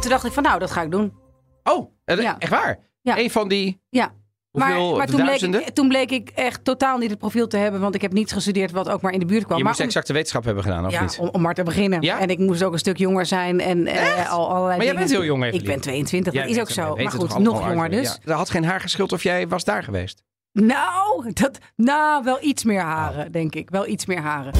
toen dacht ik van nou, dat ga ik doen. Oh, eh, Ja. echt waar? Ja. Een van die Ja. Maar, hoeveel maar toen, bleek duizenden? ik, toen bleek ik echt totaal niet het profiel te hebben, want ik heb niet gestudeerd wat ook maar in de buurt kwam. Je maar moest exacte wetenschap hebben gedaan, of ja, niet? om, om maar te beginnen. Ja? En ik moest ook een stuk jonger zijn en eh, al allerlei Maar jij dingen. bent heel jong, Ik Evelien. ben 22, Jij dat is weet ook het, wij zo. Maar goed, toch nog jonger dus. Ja, er had geen haar geschild of jij was daar geweest. Nou, dat, nou, wel iets meer haren, denk ik. Wel iets meer haren.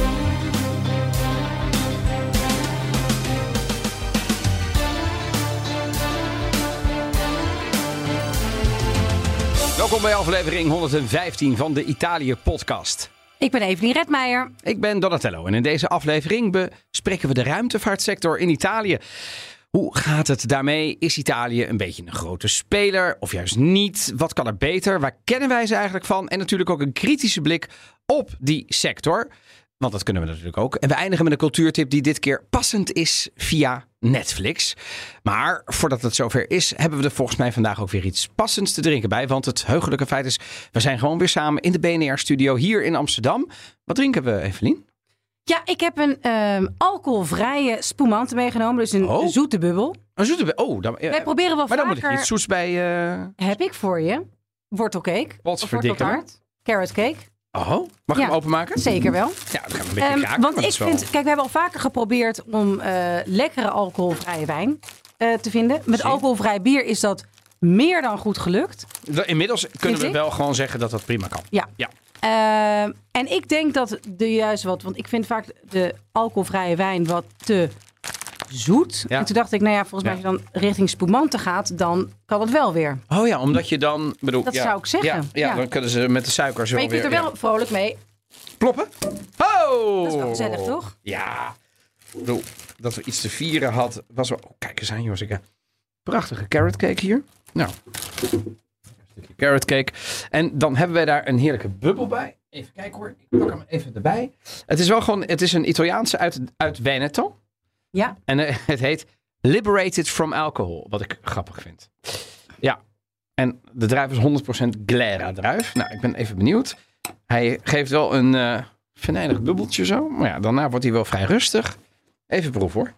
Welkom bij aflevering 115 van de Italië-podcast. Ik ben Evelien Redmeijer. Ik ben Donatello en in deze aflevering bespreken we de ruimtevaartsector in Italië. Hoe gaat het daarmee? Is Italië een beetje een grote speler of juist niet? Wat kan er beter? Waar kennen wij ze eigenlijk van? En natuurlijk ook een kritische blik op die sector. Want dat kunnen we natuurlijk ook. En we eindigen met een cultuurtip die dit keer passend is via Netflix. Maar voordat het zover is, hebben we er volgens mij vandaag ook weer iets passends te drinken bij. Want het heugelijke feit is, we zijn gewoon weer samen in de BNR-studio hier in Amsterdam. Wat drinken we, Evelien? Ja, ik heb een ehm, alcoholvrije spumante meegenomen. Dus een Oh. zoete bubbel. Een zoete... be- Oh, dan, Wij proberen wel maar dan moet ik vaker... iets zoets bij... eh, Heb ik voor je. Wortelcake. Me. worteltaart. Carrot cake. Oh, mag ik Ja. hem openmaken? Zeker wel. Ja, dan gaan we een beetje kraken. want ik wel- vind, kijk, we hebben al vaker geprobeerd om eh, lekkere alcoholvrije wijn eh, te vinden. Met alcoholvrij bier is dat meer dan goed gelukt. Inmiddels kunnen we ik? wel gewoon zeggen dat dat prima kan. Ja. Ja. Ehm, en ik denk dat de juist wat, want ik vind vaak de alcoholvrije wijn wat te zoet. Ja. En toen dacht ik, nou ja, volgens mij als je dan richting spumante gaat, dan kan het wel weer. Oh ja, omdat je dan... Bedoel, Dat ja, zou ik zeggen. Ja, dan kunnen ze met de suiker zo Maar je kunt er wel vrolijk mee. Ploppen? Oh! Dat is wel gezellig, toch? Ja. Ik bedoel, dat we iets te vieren had, was wel... Oh, kijk eens aan, heb prachtige carrot cake hier. Nou, een stukje carrot cake. En dan hebben wij daar een heerlijke bubbel bij. Even kijken hoor. Ik pak hem even erbij. Het is wel gewoon... Het is een Italiaanse uit, uit Veneto. Ja. En eh, het heet Liberated from Alcohol. Wat ik grappig vind. Ja. En de druif is 100% Glera druif. Nou, ik ben even benieuwd. Hij geeft wel een eh venijnig bubbeltje zo. Maar ja, daarna wordt hij wel vrij rustig. Even proef hoor.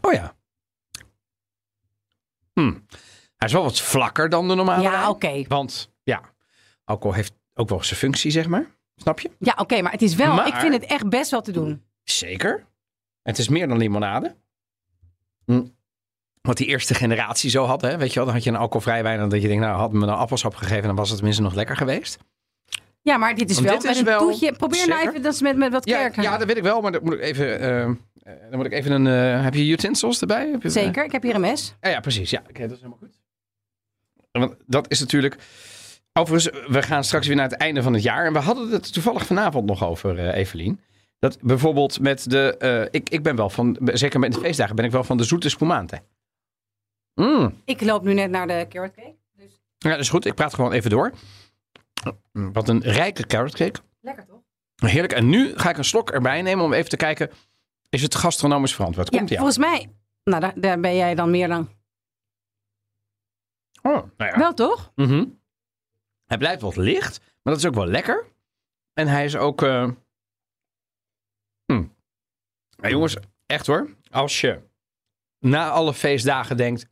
Oh ja. Hm. Hij is wel wat vlakker dan de normale Ja, oké. Want ja, alcohol heeft ook wel zijn functie, zeg maar. Snap je? Ja, oké, maar het is wel, Maar- ik vind het echt best wel te doen. Zeker. Het is meer dan limonade. Hm. Wat die eerste generatie zo had, hè? weet je wel. Dan had je een alcoholvrij wijn en dat je denkt, nou, had me een appelsap gegeven, dan was het tenminste nog lekker geweest. Ja, maar dit is Want wel dit met is een wel- toetje. Probeer nou even dat is met, met wat kerken. ja, dat weet ik wel, maar dan moet ik even, eh, eh, dan moet ik even een, eh, heb je utensils erbij? Heb je, Zeker, ik heb hier een mes. Ja, ja, precies. Ja, oké, dat is helemaal goed. Want dat is natuurlijk. Overigens, we gaan straks weer naar het einde van het jaar. En we hadden het toevallig vanavond nog over, eh, Evelien. Dat bijvoorbeeld met de. eh, ik, ik ben wel van. Zeker met de feestdagen ben ik wel van de zoete spumante. Mm. Ik loop nu net naar de carrot cake. Dus Ja, dat is goed. Ik praat gewoon even door. Wat een rijke carrot cake. lekker toch? Heerlijk. En nu ga ik een slok erbij nemen om even te kijken. Is het gastronomisch verantwoord? Ja, Komt ja. volgens mij. Nou, daar, daar ben jij dan meer dan. Oh, nou ja. Wel toch? Mhm. Hij blijft wat licht, maar dat is ook wel lekker. En hij is ook. hm. Jongens, echt hoor. Als je na alle feestdagen denkt.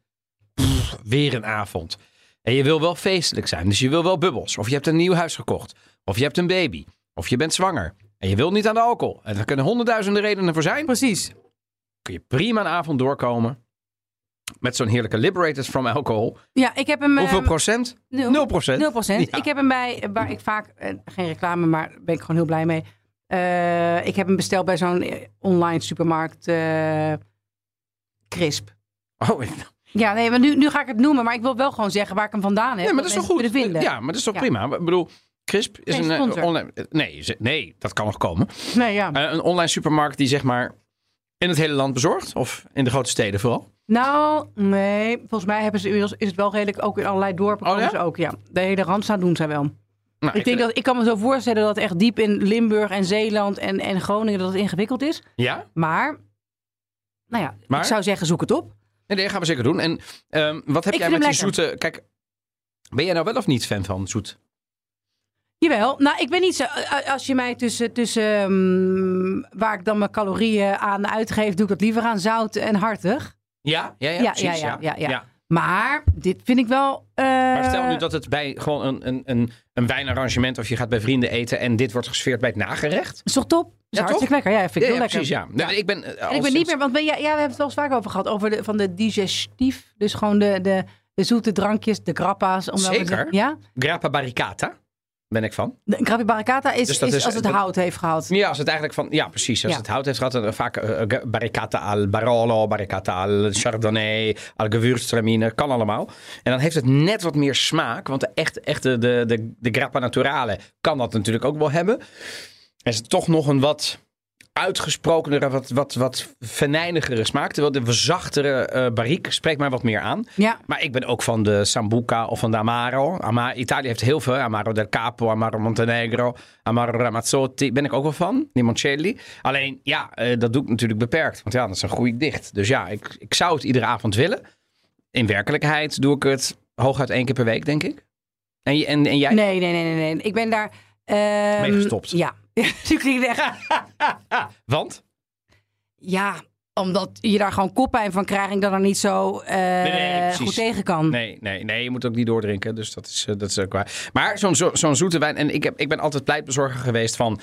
"Pff, weer een avond. En je wil wel feestelijk zijn. Dus je wil wel bubbels. Of je hebt een nieuw huis gekocht. Of je hebt een baby. Of je bent zwanger. En je wil niet aan de alcohol. En er kunnen honderdduizenden redenen voor zijn. Precies. Kun je prima een avond doorkomen. Met zo'n heerlijke Liberated from Alcohol. Ja, ik heb hem. Hoeveel ehm, procent? nul. Nul procent. 0 procent. Ja. Ik heb hem bij, waar ik vaak, eh, geen reclame, maar daar ben ik gewoon heel blij mee. Eh, ik heb hem besteld bij zo'n eh, online supermarkt. eh, Crisp. Oh, Ja, nee, maar nu, nu ga ik het noemen, maar ik wil wel gewoon zeggen waar ik hem vandaan heb. Nee, maar dat is toch goed? vinden. Ja, maar dat is toch Ja. prima? Ik bedoel, Crisp is een... online, nee, nee, dat kan nog komen. Nee, ja. Een online supermarkt die zeg maar in het hele land bezorgt. Of in de grote steden vooral. Nou, nee. Volgens mij hebben ze is het wel redelijk ook in allerlei dorpen. Oh, ja? ze ook, ja. De hele Randstad doen zij wel. Nou, ik, denk dat, ik kan me zo voorstellen dat echt diep in Limburg en Zeeland en, en Groningen dat het ingewikkeld is. Ja? Maar, nou ja, Maar? ik zou zeggen zoek het op. Nee, dat gaan we zeker doen. En ehm, wat heb Ik jij met die zoete... Kijk, ben jij nou wel of niet fan van zoet? Jawel, nou ik ben niet zo. Als je mij tussen, tussen um, waar ik dan mijn calorieën aan uitgeef, doe ik dat liever aan zout en hartig. Ja, ja, ja, precies, ja, ja, ja, Maar dit vind ik wel. Uh, maar stel nu dat het bij gewoon een, een, een, een wijnarrangement of je gaat bij vrienden eten en dit wordt gesfeerd bij het nagerecht. Is toch top? Is ja, hartstikke lekker. Ja, vind ik heel lekker. Precies, ja. Ik ben, uh, ik ben niet meer, want ben, ja, ja, we hebben het wel eens vaak over gehad over de, van de digestief. Dus gewoon de, de, de zoete drankjes, de grappa's. Zeker. ja? Grappa barricata ben ik van. De Grappa barricata is, dus is, als het hout heeft gehad. Ja, als het eigenlijk van, ja precies. Als het hout heeft gehad, dan vaak uh, barricata al Barolo, barricata al Chardonnay, al Gewürztraminer, kan allemaal. En dan heeft het net wat meer smaak, want de echte, echte de, de, de Grappa Naturale kan dat natuurlijk ook wel hebben. En is het toch nog een wat uitgesprokenere, wat, wat, wat venijnigere smaak. Terwijl de zachtere uh, barrique spreekt mij wat meer aan. Ja. Maar ik ben ook van de Sambuca of van de Amaro. Ama Italië heeft heel veel. Amaro del Capo, Amaro Montenegro, Amaro Ramazzotti. Ben ik ook wel van, Limoncelli. Alleen, ja, uh, dat doe ik natuurlijk beperkt. Want ja, dat is een groei dicht. Dus ja, ik, ik zou het iedere avond willen. In werkelijkheid doe ik het hooguit één keer per week, denk ik. En, en, en jij? Nee, nee, nee, nee. nee. Ik ben daar... Um, Mee gestopt? Ja, Ja, Want? Ja, omdat je daar gewoon koppijn van krijgt en dat er niet zo uh, goed tegen kan. Nee, nee, nee, je moet ook niet doordrinken. Dus dat is, uh, dat is ook waar. Maar zo'n zo, zo'n zoete wijn. En ik, heb, ik ben altijd pleitbezorger geweest van uh,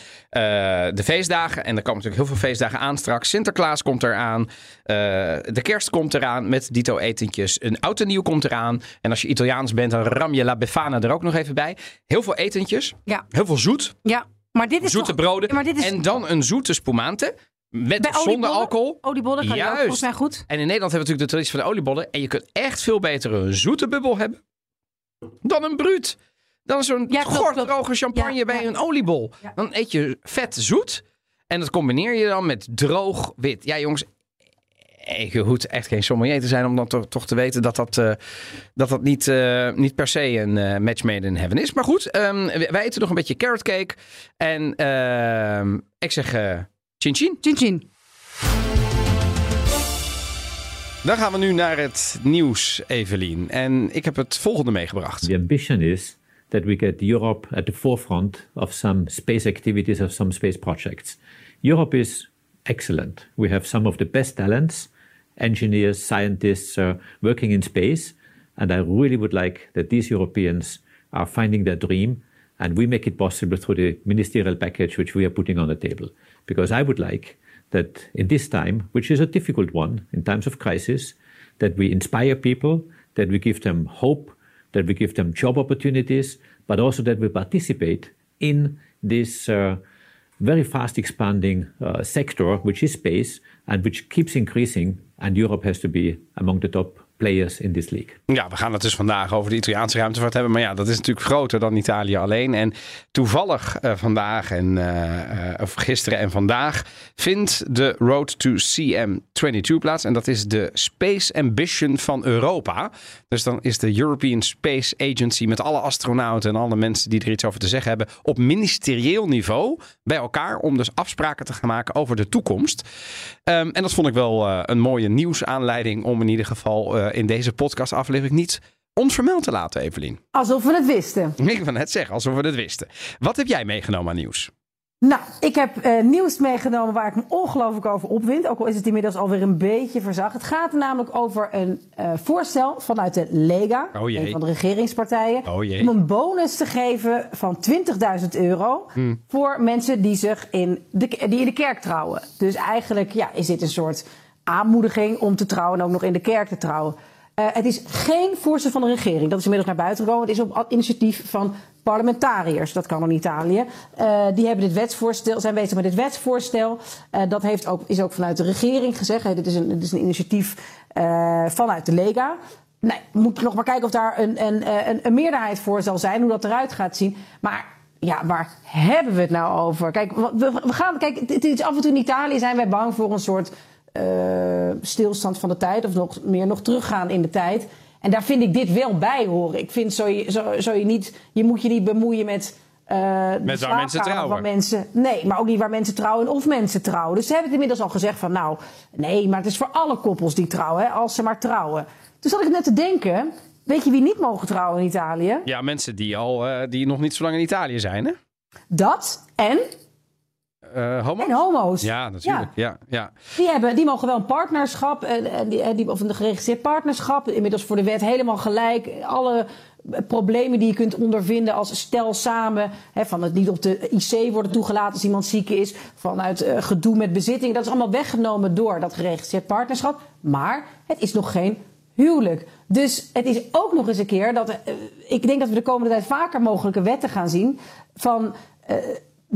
de feestdagen. En er komen natuurlijk heel veel feestdagen aan straks. Sinterklaas komt eraan. de kerst komt eraan met dito etentjes. Een oud en nieuw komt eraan. En als je Italiaans bent, dan ram je La Befana er ook nog even bij. Heel veel etentjes. Ja. Heel veel zoet. Ja. Maar dit is zoete broden. Maar dit is... En dan een zoete spumante. Met zonder alcohol. Oliebollen kan Juist. volgens mij goed. En in Nederland hebben we natuurlijk de traditie van de oliebollen. En je kunt echt veel beter een zoete bubbel hebben dan een bruut. Dan zo'n ja, droge champagne bij een oliebol. Dan eet je vet zoet. En dat combineer je dan met droog wit. Ja, jongens, je hoeft echt geen sommelier te zijn om dan toch, toch te weten dat dat, uh, dat, dat niet, uh, niet per se een uh, match made in heaven is. Maar goed, um, wij eten nog een beetje carrot cake. En ehm, ik zeg chin chin. Chin chin. Dan gaan we nu naar het nieuws, Evelien. En ik heb het volgende meegebracht. The ambition is that we get Europe at the forefront of some space activities, of some space projects. Europe is excellent. We have some of the best talents engineers, scientists uh, working in space. And I really would like that these Europeans are finding their dream and we make it possible through the ministerial package which we are putting on the table. Because I would like that in this time, which is a difficult one in times of crisis, that we inspire people, that we give them hope, that we give them job opportunities, but also that we participate in this uh, very fast expanding uh, sector, which is space, and which keeps increasing. And Europe has to be among the top players in this league. Ja, we gaan het dus vandaag over de Italiaanse ruimtevaart hebben. Maar ja, dat is natuurlijk groter dan Italië alleen. En toevallig uh, vandaag en uh, of gisteren en vandaag vindt de Road to CM22 plaats. En dat is de Space Ambition van Europa. Dus dan is de European Space Agency met alle astronauten en alle mensen die er iets over te zeggen hebben op ministerieel niveau bij elkaar om dus afspraken te gaan maken over de toekomst. Um, en dat vond ik wel een mooie nieuwsaanleiding om in ieder geval uh, in deze podcastaflevering niet onvermeld te laten, Evelien. Alsof we het wisten. Ik wil net zeggen, alsof we het wisten. Wat heb jij meegenomen aan nieuws? Nou, ik heb uh, nieuws meegenomen waar ik me ongelooflijk over opwind. Ook al is het inmiddels alweer een beetje verzacht. Het gaat namelijk over een uh, voorstel vanuit de Lega, oh een van de regeringspartijen, oh om een bonus te geven van 20.000 euro hmm. voor mensen die zich in de, die in de kerk trouwen. Dus eigenlijk ja, is dit een soort aanmoediging om te trouwen en ook nog in de kerk te trouwen. Uh, het is geen voorstel van de regering. Dat is inmiddels naar buiten gekomen. Het is op initiatief van parlementariërs. Dat kan in Italië. Uh, die hebben dit wetsvoorstel, zijn bezig met dit wetsvoorstel. Uh, dat heeft ook, is ook vanuit de regering gezegd. Hey, dit, is een, dit is een initiatief vanuit de Lega. Nee, moet nog maar kijken of daar een, een, een, een meerderheid voor zal zijn. Hoe dat eruit gaat zien. Maar ja, waar hebben we het nou over? Kijk, we, we gaan, kijk, het af en toe in Italië zijn wij bang voor een soort stilstand van de tijd, of nog meer nog teruggaan in de tijd. En daar vind ik dit wel bij horen. Ik vind zo je, zo, zo je niet, je moet je niet bemoeien met. Uh, met waar mensen trouwen. Van mensen, nee, maar ook niet waar mensen trouwen of mensen trouwen. Dus ze hebben het inmiddels al gezegd van nou, nee, maar het is voor alle koppels die trouwen, hè, als ze maar trouwen. Toen zat ik net te denken, Weet je wie niet mogen trouwen in Italië? Ja, mensen die, al, uh, die nog niet zo lang in Italië zijn, hè? Dat en uh, homo's? En homo's. Ja, natuurlijk. Ja. Ja, Die, hebben, die mogen wel een partnerschap, en, die, die, of een geregistreerd partnerschap. Inmiddels voor de wet helemaal gelijk. Alle problemen die je kunt ondervinden als stel samen. Hè, van het niet op de IC worden toegelaten als iemand ziek is. Vanuit uh, gedoe met bezitting. Dat is allemaal weggenomen door dat geregistreerd partnerschap. Maar het is nog geen huwelijk. Dus het is ook nog eens een keer dat. Uh, ik denk dat we de komende tijd vaker mogelijke wetten gaan zien. Van. Uh,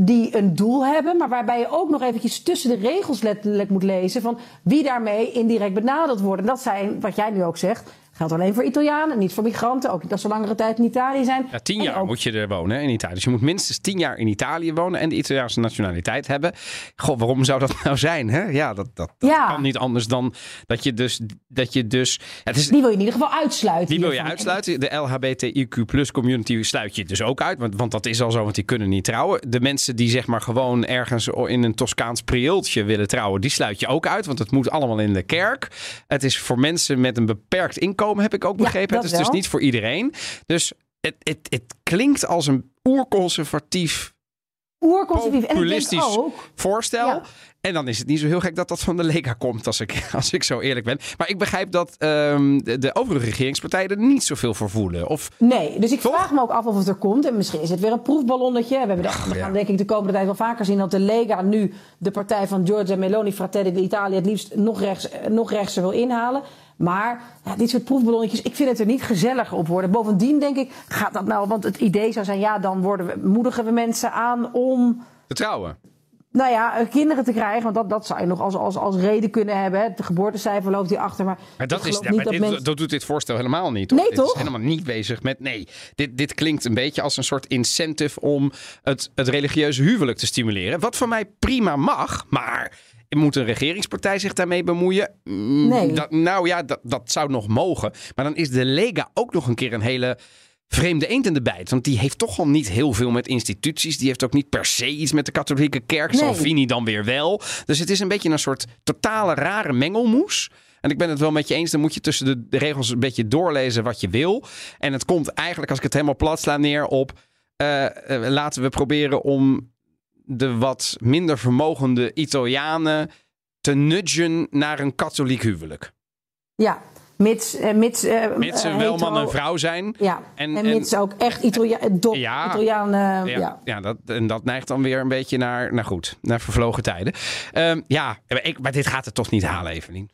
die een doel hebben, maar waarbij je ook nog eventjes tussen de regels letterlijk moet lezen van wie daarmee indirect benadeeld worden. Dat zijn, wat jij nu ook zegt, geldt alleen voor Italianen, niet voor migranten. Ook niet als ze langere tijd in Italië zijn. Ja, tien jaar moet je er wonen in Italië. Dus je moet minstens tien jaar in Italië wonen en de Italiaanse nationaliteit hebben. God, waarom zou dat nou zijn? Hè? Ja, dat, dat, dat ja. kan niet anders dan dat je dus... Dat je dus het is, die wil je in ieder geval uitsluiten. Die wil je uitsluiten. De LHBTIQ plus community sluit je dus ook uit. Want, want dat is al zo, want die kunnen niet trouwen. De mensen die zeg maar gewoon ergens in een Toscaans prieeltje willen trouwen, die sluit je ook uit. Want het moet allemaal in de kerk. Het is voor mensen met een beperkt inkomen heb ik ook begrepen. het is dus niet voor iedereen. Dus het, het, het klinkt als een oerconservatief oerconservatief. Populistisch voorstel. En dan is het niet zo heel gek dat dat van de Lega komt, als ik, als ik zo eerlijk ben. Maar ik begrijp dat um, de, de, overige regeringspartijen er niet zoveel voor voelen. Of, nee, dus ik vraag me ook af of het er komt. En misschien is het weer een proefballonnetje. We, hebben we gaan denk ik de komende tijd wel vaker zien dat de Lega nu de partij van Giorgia Meloni, Fratelli d'Italia, het liefst nog rechts, nog rechtser wil inhalen. Maar ja, dit soort proefballonnetjes, ik vind het er niet gezelliger op worden. Bovendien denk ik, gaat dat nou, want het idee zou zijn, ja, dan worden we, moedigen we mensen aan om. Te trouwen. Nou ja, eh, kinderen te krijgen, want dat, dat zou je nog als, als, als reden kunnen hebben. Het geboortecijfer loopt achter. Maar, maar dat, is, ja, maar dat, dit, dat doet dit voorstel helemaal niet. Toch? Nee, dit toch? is helemaal niet bezig met. Nee, dit, dit klinkt een beetje als een soort incentive om het, het religieuze huwelijk te stimuleren. Wat voor mij prima mag, maar moet een regeringspartij zich daarmee bemoeien? Mm, nee. Dat, nou ja, dat, dat zou nog mogen. Maar dan is de Lega ook nog een keer een hele vreemde eend in de bijt. Want die heeft toch al niet heel veel met instituties. Die heeft ook niet per se iets met de katholieke kerk. Nee. Salvini dan weer wel. Dus het is een beetje een soort totale rare mengelmoes. En ik ben het wel met je eens. Dan moet je tussen de, regels een beetje doorlezen wat je wil. En het komt eigenlijk, als ik het helemaal plat sla, neer op... Uh, uh, laten we proberen om de wat minder vermogende Italianen te nudgen naar een katholiek huwelijk. Ja, mits, uh, mits, uh, mits ze wel man en vrouw zijn. Ja, en, en mits ook echt Italia dop, ja, Italianen. Ja, ja. ja dat, en dat neigt dan weer een beetje naar, naar goed, naar vervlogen tijden. Um, ja, ik, maar dit gaat het toch niet halen, Evelien?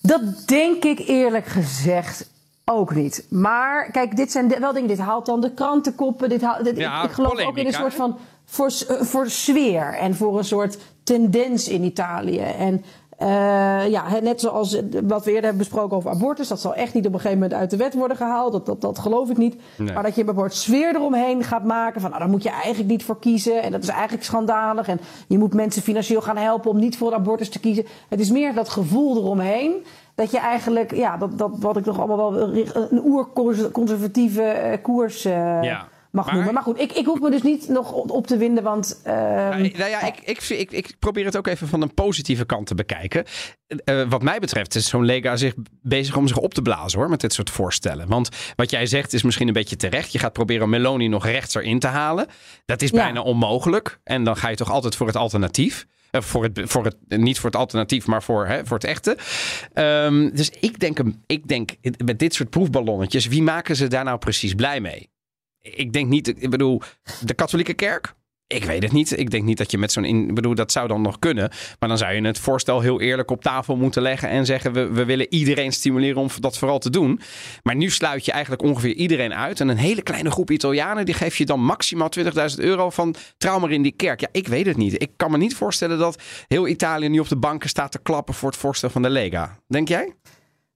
Dat denk ik eerlijk gezegd ook niet. Maar kijk, dit zijn wel dingen. Dit haalt dan de krantenkoppen. Dit haalt, dit, ja, ik, ik geloof ook in een soort van voor, eh, voor sfeer en voor een soort tendens in Italië. En uh, ja, net zoals wat we eerder hebben besproken over abortus. Dat zal echt niet op een gegeven moment uit de wet worden gehaald. Dat, dat, dat geloof ik niet. Nee. Maar dat je een sfeer eromheen gaat maken. Van nou, daar moet je eigenlijk niet voor kiezen. En dat is eigenlijk schandalig. En je moet mensen financieel gaan helpen om niet voor abortus te kiezen. Het is meer dat gevoel eromheen. Dat je eigenlijk, ja, dat, dat wat ik toch allemaal wel een oerconservatieve koers. Uh, ja mag maar, noemen. Maar goed, ik, ik hoef me dus niet nog op te winden, want... Uh, nou ja, ik, ik, ik, ik, probeer het ook even van een positieve kant te bekijken. Uh, wat mij betreft is zo'n Lega zich bezig om zich op te blazen hoor, met dit soort voorstellen. Want wat jij zegt is misschien een beetje terecht. Je gaat proberen Meloni nog rechts erin te halen. Dat is bijna onmogelijk. En dan ga je toch altijd voor het alternatief. Uh, voor het, voor het, niet voor het alternatief, maar voor, hè, voor het echte. Um, dus ik denk, ik denk met dit soort proefballonnetjes, wie maken ze daar nou precies blij mee? Ik denk niet, ik bedoel, de katholieke kerk. Ik weet het niet. Ik denk niet dat je met zo'n. Ik bedoel, dat zou dan nog kunnen. Maar dan zou je het voorstel heel eerlijk op tafel moeten leggen. En zeggen: we, we willen iedereen stimuleren om dat vooral te doen. Maar nu sluit je eigenlijk ongeveer iedereen uit. En een hele kleine groep Italianen. die geef je dan maximaal 20.000 euro van. trouw maar in die kerk. Ja, ik weet het niet. Ik kan me niet voorstellen dat heel Italië nu op de banken staat te klappen. voor het voorstel van de Lega. Denk jij?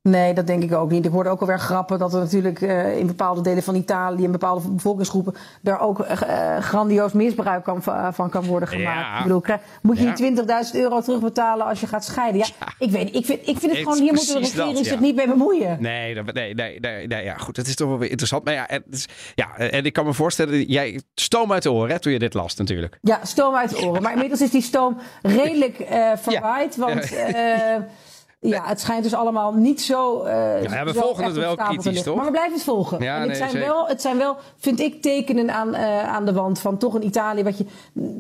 Nee, dat denk ik ook niet. Ik hoorde ook alweer grappen dat er natuurlijk uh, in bepaalde delen van Italië, in bepaalde bevolkingsgroepen, daar ook uh, grandioos misbruik kan, van kan worden gemaakt. Ja. Ik bedoel, krijg, moet je ja. die 20.000 euro terugbetalen als je gaat scheiden? Ja, ja, ik weet Ik vind, ik vind het gewoon, hier moet de regering dat, zich niet mee bemoeien. Nee, dat, nee, nee, nee, nee, ja, goed. Het is toch wel weer interessant. Maar ja, is, ja, en ik kan me voorstellen, jij stoom uit de oren hè, toen je dit las natuurlijk. Ja, stoom uit de oren. Maar inmiddels is die stoom redelijk verwaaid, want... ja, het schijnt dus allemaal niet zo. Uh, ja, we volgen het wel kritisch, toch? Maar we blijven het volgen. Ja, en het, nee, zijn zeker. wel, het zijn wel, vind ik, tekenen aan, uh, aan de wand van toch een Italië. wat je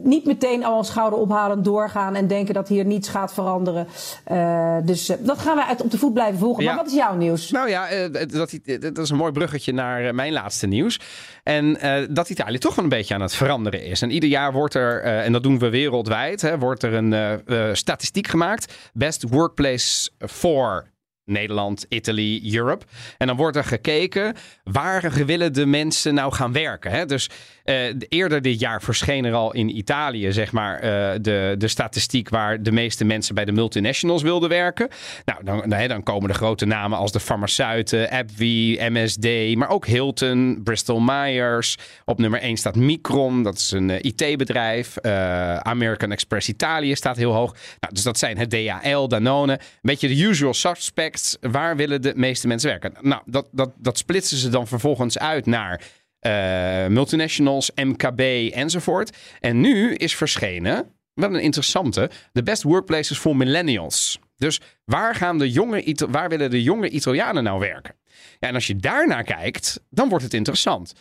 niet meteen al schouder ophalen doorgaan en denken dat hier niets gaat veranderen. Uh, dus dat gaan we uit op de voet blijven volgen. Ja. Maar wat is jouw nieuws? Nou ja, dat, dat is een mooi bruggetje naar mijn laatste nieuws. En dat Italië toch wel een beetje aan het veranderen is. En ieder jaar wordt er, en dat doen we wereldwijd, hè, wordt er een statistiek gemaakt. Best Workplace for Nederland, Italy, Europe. En dan wordt er gekeken waar willen de mensen nou gaan werken. Hè? Dus uh, eerder dit jaar verscheen er al in Italië, zeg maar, uh, de, de statistiek waar de meeste mensen bij de multinationals wilden werken. Nou, dan, dan komen de grote namen als de farmaceuten, AbbVie, MSD, maar ook Hilton, Bristol Myers. Op nummer 1 staat Micron, dat is een uh, IT-bedrijf. American Express Italië staat heel hoog. Nou, dus dat zijn het DHL, Danone. Een beetje de usual suspects. Waar willen de meeste mensen werken? Nou, dat, dat, dat splitsen ze dan vervolgens uit naar uh, multinationals, MKB enzovoort. En nu is verschenen, wel een interessante, de best workplaces voor millennials. Dus waar, gaan de jonge, waar willen de jonge Italianen nou werken? Ja, en als je daarnaar kijkt, dan wordt het interessant.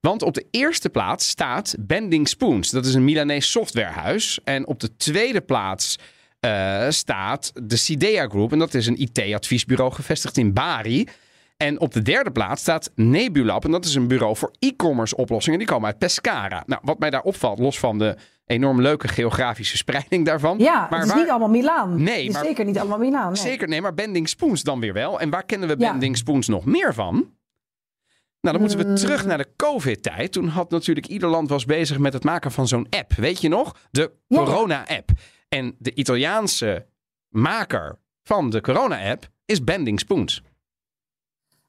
Want op de eerste plaats staat Bending Spoons. Dat is een Milanese softwarehuis. En op de tweede plaats uh, staat de Sidea Group. En dat is een IT-adviesbureau gevestigd in Bari. En op de derde plaats staat Nebulab. En dat is een bureau voor e-commerce oplossingen. Die komen uit Pescara. Nou, wat mij daar opvalt, los van de enorm leuke geografische spreiding daarvan. Ja, maar het is waar... niet allemaal Milaan. Nee, het is maar... zeker niet allemaal Milaan. Nee. Zeker, nee, maar Bending Spoons dan weer wel. En waar kennen we Ja. Bending Spoons nog meer van? Nou, dan moeten we Mm. terug naar de COVID-tijd. Toen had natuurlijk ieder land was bezig met het maken van zo'n app. Weet je nog? De corona-app. En de Italiaanse maker van de corona-app is Bending Spoons.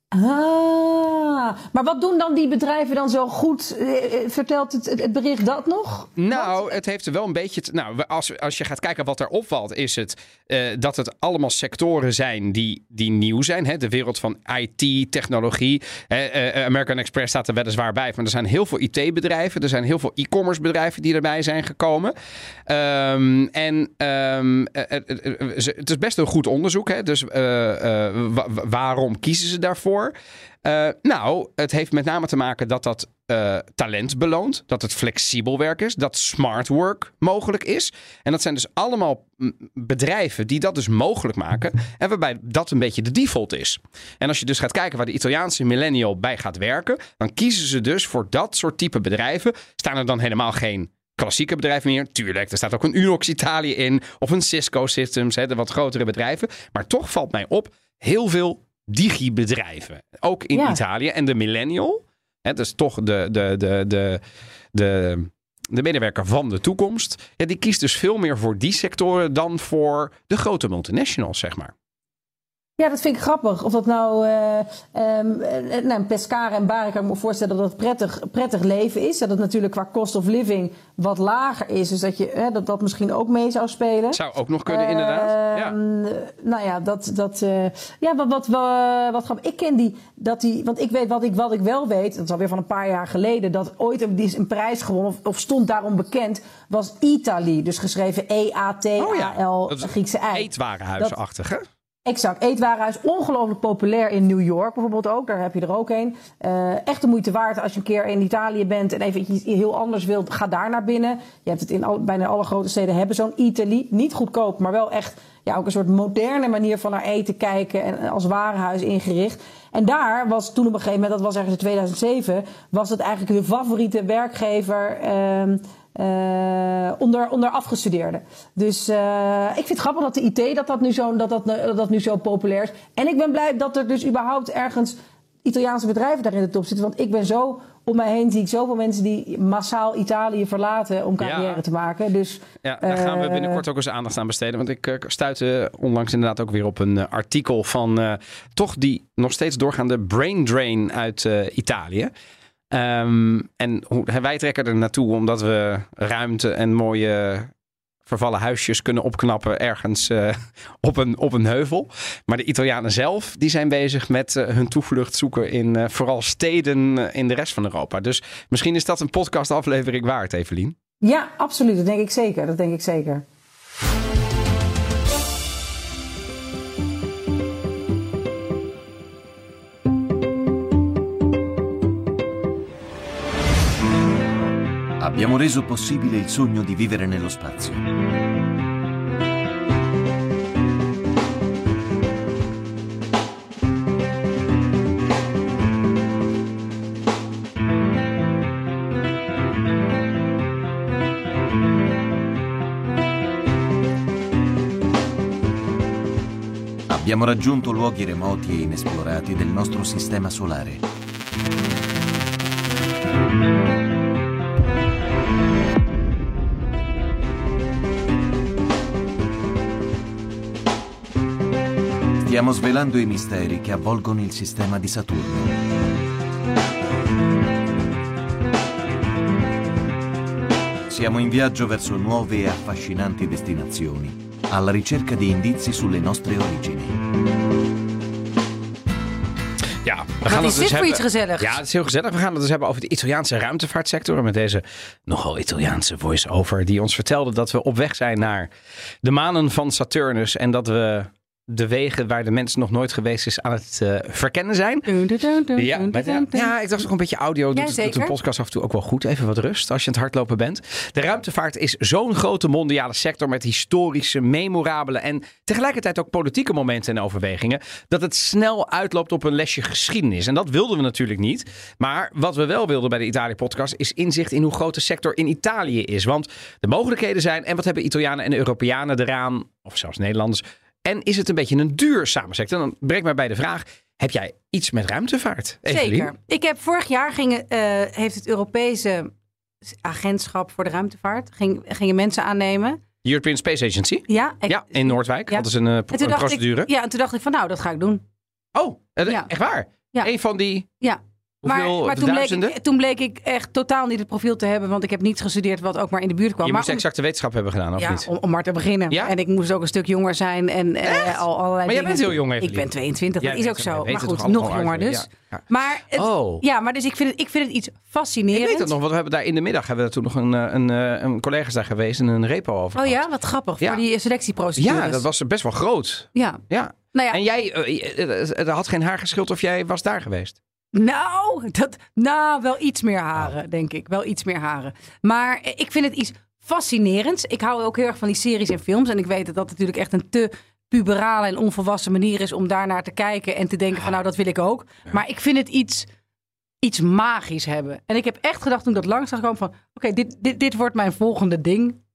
Ah, maar wat doen dan die bedrijven dan zo goed? Eh, eh, Vertelt het, het, bericht dat nog? Nou, het heeft wel een beetje. te- nou, als, als je gaat kijken wat er opvalt, is het eh, dat het allemaal sectoren zijn die, die nieuw zijn. Hè? De wereld van IT, technologie. Hè? American Express staat er weliswaar bij. Maar er zijn heel veel IT-bedrijven. Er zijn heel veel e-commerce bedrijven die erbij zijn gekomen. Ehm, en ehm, eh, eh, eh, eh, het is best een goed onderzoek. Hè? Dus wa- wa- waarom kiezen ze daarvoor? Eh, nou, het heeft met name te maken dat dat eh, talent beloont. Dat het flexibel werk is. Dat smart work mogelijk is. En dat zijn dus allemaal mm, bedrijven die dat dus mogelijk maken. En waarbij dat een beetje de default is. En als je dus gaat kijken waar de Italiaanse millennial bij gaat werken. Dan kiezen ze dus voor dat soort type bedrijven. Staan er dan helemaal geen klassieke bedrijven meer. Tuurlijk, er staat ook een Unox Italië in. Of een Cisco Systems, hè, de wat grotere bedrijven. Maar toch valt mij op heel veel digibedrijven. Ook in Ja. Italië. En de millennial, hè, dus toch de, de, de, de, de, de medewerker van de toekomst. Ja, die kiest dus veel meer voor die sectoren dan voor de grote multinationals, zeg maar. Ja, dat vind ik grappig. Of dat nou eh ehm, eh, nou, Pescara en Bari kan ik me voorstellen dat het prettig, prettig leven is. Dat het natuurlijk qua cost of living wat lager is. Dus dat je, hè, dat, dat misschien ook mee zou spelen. Zou ook nog kunnen, inderdaad. Ja. Ehm, Nou ja, dat. dat eh, ja, wat, wat, wat, wat grappig. Ik ken die. Dat die want ik weet wat ik, wat ik wel weet. Dat is alweer van een paar jaar geleden. Dat ooit een, die is een prijs gewonnen. Of, of stond daarom bekend. Was Italy. Dus geschreven E-A-T-A-L. Oh Griekse ei. Eetwarenhuisachtig, hè? Exact. Eetwarenhuis. Ongelooflijk populair in New York bijvoorbeeld ook. Daar heb je er ook een. Eh, echt de moeite waard als je een keer in Italië bent en even iets heel anders wilt. Ga daar naar binnen. Je hebt het in al, bijna alle grote steden hebben zo'n Italy. Niet goedkoop, maar wel echt ja, ook een soort moderne manier van naar eten kijken. En als warenhuis ingericht. En daar was toen op een gegeven moment, dat was ergens in 2007, was het eigenlijk de favoriete werkgever. ehm, eh, onder, onder afgestudeerden. Dus eh, ik vind het grappig dat de IT dat dat, nu zo, dat, dat, dat dat nu zo populair is. En ik ben blij dat er dus überhaupt ergens Italiaanse bedrijven daar in de top zitten. Want ik ben zo, om mij heen zie ik zoveel mensen die massaal Italië verlaten om carrière Ja. te maken. Dus Ja, daar gaan we Eh, binnenkort ook eens aandacht aan besteden. Want ik eh, stuitte onlangs inderdaad ook weer op een eh, artikel van eh, toch die nog steeds doorgaande brain drain uit eh, Italië. Ehm, en hoe, wij trekken er naartoe omdat we ruimte en mooie vervallen huisjes kunnen opknappen ergens eh, op, een, op een heuvel. Maar de Italianen zelf, die zijn bezig met eh, hun toevlucht zoeken in eh, vooral steden in de rest van Europa. Dus misschien is dat een podcastaflevering waard, Evelien. ja, absoluut. Dat denk ik zeker. Dat denk ik zeker. Abbiamo reso possibile il sogno di vivere nello spazio. Abbiamo raggiunto luoghi remoti e inesplorati del nostro sistema solare. Stiamo svelando i misteri che avvolgono il sistema di Saturno. Siamo in viaggio verso nuove e affascinanti destinazioni, alla ricerca di indizi sulle nostre origini. Ja, we Wat gaan is het dit dus voor iets gezelligs? Ja, het is heel gezellig. We gaan het dus hebben over de Italiaanse ruimtevaartsector. Met deze nogal Italiaanse voice-over. Die ons vertelde dat we op weg zijn naar de manen van Saturnus. En dat we de wegen waar de mens nog nooit geweest is aan het eh, verkennen zijn. Dun, dun, dun, dun, Ja, maar ja, ja, ik dacht toch een beetje audio. Ja, Doet, doet zeker. een podcast af en toe ook wel goed. Even wat rust als je aan het hardlopen bent. De ruimtevaart is zo'n grote mondiale sector met historische, memorabele en tegelijkertijd ook politieke momenten en overwegingen. Dat het snel uitloopt op een lesje geschiedenis. En dat wilden we natuurlijk niet. Maar wat we wel wilden bij de Italië-podcast is inzicht in hoe groot de sector in Italië is. Want de mogelijkheden zijn en wat hebben Italianen en Europeanen eraan, of zelfs Nederlanders. En is het een beetje een duurzame sector? Dan brengt mij bij de vraag: heb jij iets met ruimtevaart? Evelien? Zeker. Ik heb vorig jaar gingen, eh, heeft het Europese agentschap voor de ruimtevaart ging, gingen mensen aannemen. European Space Agency? Ja, ik- Ja, in Noordwijk. Ja. Dat is een, eh, een procedure. Ik, ja, en toen dacht ik van nou, dat ga ik doen. Oh, eh, Ja. echt waar? Ja. Een van die Ja. Hoeveel maar maar toen, bleek ik, toen bleek ik echt totaal niet het profiel te hebben, want ik heb niet gestudeerd wat ook maar in de buurt kwam. je maar moest om- exacte wetenschap hebben gedaan, of ja, niet? om, om maar te beginnen. Ja? En ik moest ook een stuk jonger zijn en eh, al allerlei Maar jij bent heel jong, Ik Evelien. ben 22, Jij dat is ook zo. Maar goed, nog jonger dus. ja. Maar, het- Oh. ja, maar dus ik vind het, ik vind het iets Ik fascinerends. weet het nog, want we hebben daar in de middag hebben we toen nog een, eh, een, eh, een collega's daar geweest en een repo over. Oh ja, wat grappig. Voor die selectieprocedures. Ja, dat was best wel groot. Ja. Ja. Nou En jij, er had geen haar geschild of jij was daar geweest. Nou, dat, nou, wel iets meer haren, denk ik. Wel iets meer haren. Maar ik vind het iets fascinerends. Ik hou ook heel erg van die series en films. En ik weet dat dat natuurlijk echt een te puberale en onvolwassen manier is om daarnaar te kijken en te denken van nou, dat wil ik ook. Maar ik vind het iets, iets magisch hebben. En ik heb echt gedacht toen ik dat langs zag komen van oké, dit, dit, dit wordt mijn volgende ding.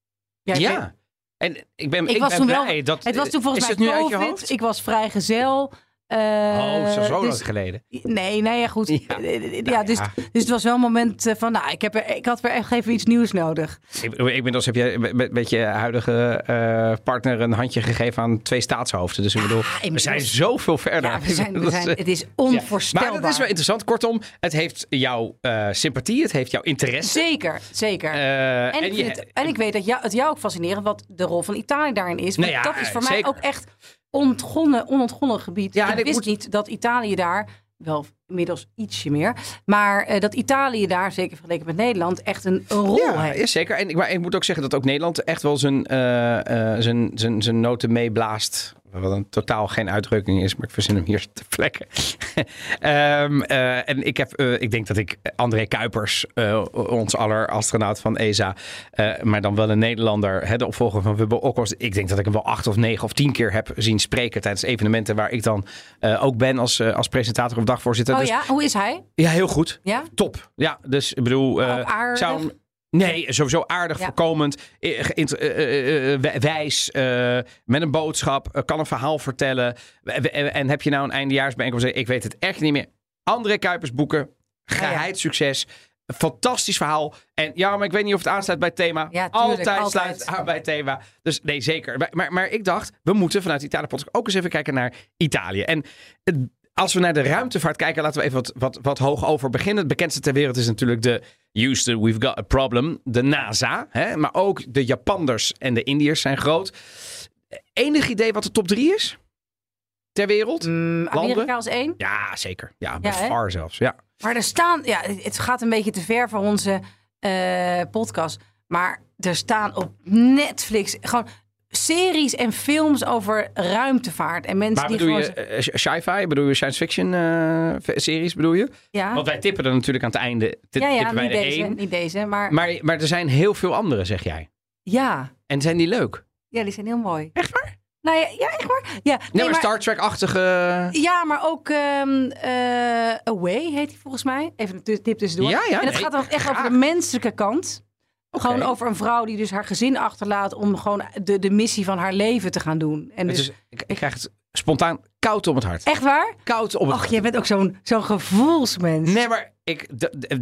Ja. En ik ben, ik, ik was ben toen blij wel. dat... het was toen volgens is mij COVID. Ik was vrijgezel. Eh, oh, zo, zo dus- lang geleden. Nee, nee, ja, goed. Ja. Ja, ja, Nou dus, ja. dus het was wel een moment eh, van, nou, ik, heb er, ik had weer echt even iets nieuws nodig. Ik, ik ben dus heb je met, met je huidige eh, partner een handje gegeven aan twee staatshoofden. Dus ik bedoel, we inmiddels- zijn zoveel verder. Ja, we zijn, we eh, het is onvoorstelbaar. Maar dat is wel interessant. Kortom, het heeft jouw eh, sympathie, het heeft jouw interesse. Zeker, zeker. Eh, en, ik je- het, en ik weet dat jou, het jou ook fascinerend wat de rol van Italië daarin is. Want Nou dat is voor zeker. mij ook echt ontgonnen, onontgonnen gebied. Ja, ik ik wist moet- niet dat Italië daar, wel inmiddels ietsje meer, maar eh, dat Italië daar, zeker vergeleken met Nederland, echt een, een rol Ja, heeft. ja, zeker. En ik, maar ik moet ook zeggen dat ook Nederland echt wel zijn, eh, eh, zijn, zijn, zijn noten meeblaast. Wat een totaal geen uitdrukking is, maar ik verzin hem hier te plekken. Ehm, eh, en ik, heb, eh, ik denk dat ik André Kuipers, eh, ons aller astronaut van ESA, maar dan wel een Nederlander, hè, de opvolger van Wubbo Okkels. Ik denk dat ik hem wel acht of negen of tien keer heb zien spreken tijdens evenementen waar ik dan ook ben als, als presentator of dagvoorzitter. Oh Dus- ja, hoe is hij? ja, heel goed. Ja? Top. Ja, dus ik bedoel... zou- Nee, sowieso aardig, Ja. voorkomend, wijs, met een boodschap, eh, kan een verhaal vertellen. En, heb je nou een eindejaarsbijeenkomst, ik weet het echt niet meer. André Kuipers boeken, geheid succes. Fantastisch verhaal. En ja, maar ik weet niet of het aansluit bij het thema. Ja, tuurlijk, altijd, altijd. sluit het aan bij het thema. Dus nee, zeker. Maar, maar, maar ik dacht, we moeten vanuit Italië ook eens even kijken naar Italië. En het- als we naar de ruimtevaart kijken, laten we even wat, wat, wat hoog over beginnen. Het bekendste ter wereld is natuurlijk de Houston, we've got a problem. De NASA. Hè? Maar ook de Japanners en de Indiërs zijn groot. Enig idee wat de top drie is? Ter wereld? Mm, Amerika als één. Ja, zeker. Ja, bij Ja, far zelfs. Ja. Maar er staan, ja, het gaat een beetje te ver voor onze eh, podcast. Maar er staan op Netflix gewoon series en films over ruimtevaart. En mensen Maar die bedoel gewoon... je eh, sci-fi? Bedoel je science fiction eh, series? Bedoel je? ja, Want wij tippen er natuurlijk aan het einde. ja, ja niet deze, één. niet deze. Maar, Maar, maar er zijn heel veel andere, zeg jij. ja. En zijn die leuk? ja, die zijn heel mooi. Echt waar? Nou ja, ja echt waar? Ja, Nee, nee, maar, Star Trek-achtige... ja, maar ook ehm, eh, Away heet die volgens mij. Even een tip tussendoor. Ja, ja, en het nee, gaat dan echt graag. over de menselijke kant. Gewoon over een vrouw die dus haar gezin achterlaat om gewoon de, de missie van haar leven te gaan doen. En Het dus, is, ik, ik krijg het spontaan koud om het hart. echt waar? Koud om het Och, hart. jij bent ook zo'n zo'n gevoelsmens. Nee, maar ik,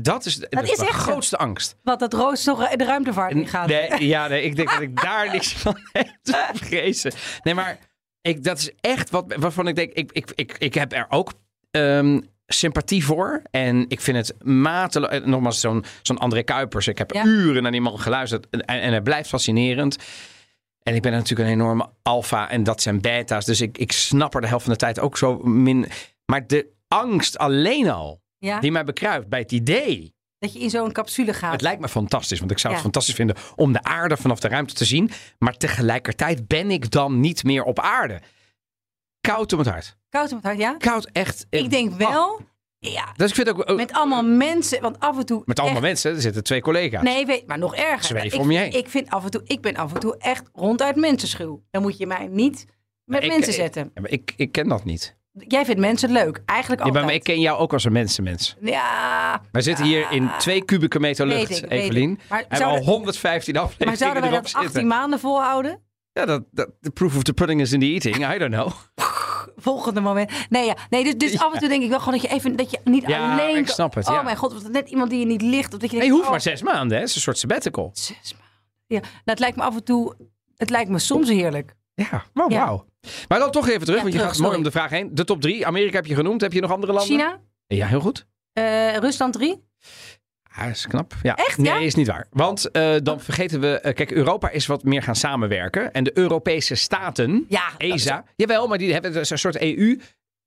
dat is, dat is mijn echt zo. grootste angst. Wat dat Roos toch de ruimtevaart in gaat. Nee, ja, nee, ik denk dat ik daar niks van heb te vrezen. Nee, maar ik, dat is echt wat, waarvan ik denk, ik, ik, ik, ik heb er ook ehm, sympathie voor. En ik vind het mateloos, nogmaals zo'n zo'n André Kuipers. Ik heb Ja. uren naar die man geluisterd en, en het blijft fascinerend. En ik ben natuurlijk een enorme alfa en dat zijn beta's. Dus ik, ik snap er de helft van de tijd ook zo min. Maar de angst alleen al, Ja, die mij bekruipt bij het idee dat je in zo'n capsule gaat. het lijkt me fantastisch, want ik zou het Ja. fantastisch vinden om de aarde vanaf de ruimte te zien. Maar tegelijkertijd ben ik dan niet meer op aarde. Koud om het hart. Koud om het hart, ja? Koud echt. Ik denk wel, ja, Dus ik vind ook. ook- met allemaal mensen, want af en toe... met allemaal echt- mensen, er zitten twee collega's. Nee, weet, maar nog erger. Zweven ik, om je heen. Ik vind af en toe, ik ben af en toe echt ronduit mensenschuw. Dan moet je mij niet met mensen ik- zetten. Ja, ik, ik ken dat niet. Jij vindt mensen leuk, eigenlijk Ja, altijd. maar ik ken jou ook als een mensenmens. Ja, Wij zitten hier in twee kubieke meter lucht, ik, Evelien. Maar En al 115 afleveringen maar zouden wij dat 18 zitten. maanden volhouden? Ja, dat, dat, the proof of the pudding is in the eating. I don't know. Volgende moment. Nee, ja. nee dus, dus af en toe denk ik wel gewoon dat je even dat je niet Ja, alleen. ik snap het, Oh ja. mijn god, wat net iemand die je niet ligt. Of dat je denkt, je hoeft oh, maar zes maanden, hè? Het is een soort sabbatical. zes maanden. Ja, nou, het lijkt me af en toe. Het lijkt me soms heerlijk. Ja, wow, Ja. wauw. Maar dan toch even terug, Ja, want je terug, gaat mooi sorry. om de vraag heen. De top drie. Amerika heb je genoemd. Heb je nog andere landen? China, Ja, heel goed. eh, Rusland 3. Ja, dat is knap. Ja. Echt, Nee, ja? is niet waar. Want eh, dan vergeten we... eh, kijk, Europa is wat meer gaan samenwerken. En de Europese staten, Ja, is- ESA... Jawel, maar die hebben dus een soort EU...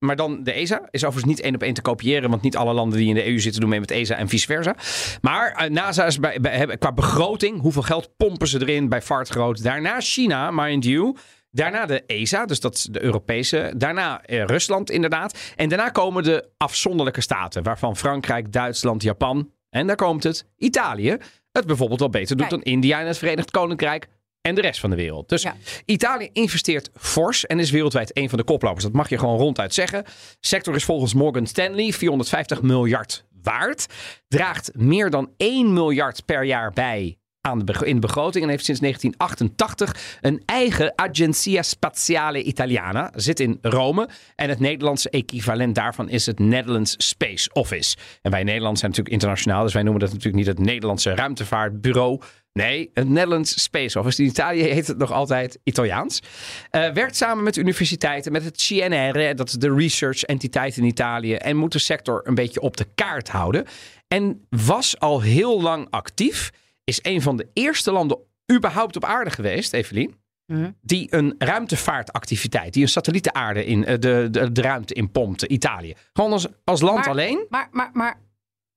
Maar dan de ESA is overigens niet één op één te kopiëren. Want niet alle landen die in de EU zitten doen mee met ESA en vice versa. Maar eh, NASA is bij, bij, hebben- qua begroting. Hoeveel geld pompen ze erin bij vaartgroot? Daarna China, mind you. Daarna de ESA, dus dat is de Europese. Daarna eh, Rusland inderdaad. En daarna komen de afzonderlijke staten. Waarvan Frankrijk, Duitsland, Japan. En daar komt het. Italië. Het bijvoorbeeld wel beter doet Kijk. dan India en het Verenigd Koninkrijk. En de rest van de wereld. Dus Ja. Italië investeert fors en is wereldwijd een van de koplopers. Dat mag je gewoon ronduit zeggen. Sector is volgens Morgan Stanley 450 miljard waard. Draagt meer dan 1 miljard per jaar bij aan de in de begroting. En heeft sinds 1988 een eigen Agenzia Spaziale Italiana. Zit in Rome. En het Nederlandse equivalent daarvan is het Netherlands Space Office. En wij Nederland zijn natuurlijk internationaal. Dus wij noemen dat natuurlijk niet het Nederlandse ruimtevaartbureau. Nee, het Netherlands Space Office. In Italië heet het nog altijd Italiaans. Eh, werkt samen met universiteiten, met het CNR, dat is de research entiteit in Italië. En moet de sector een beetje op de kaart houden. En was al heel lang actief. Is een van de eerste landen überhaupt op aarde geweest, Evelien. Mhm. Die een ruimtevaartactiviteit, die een satellieten in eh, de, de, de ruimte in pompte, Italië. Gewoon als, als land Maar- alleen. Maar, maar, maar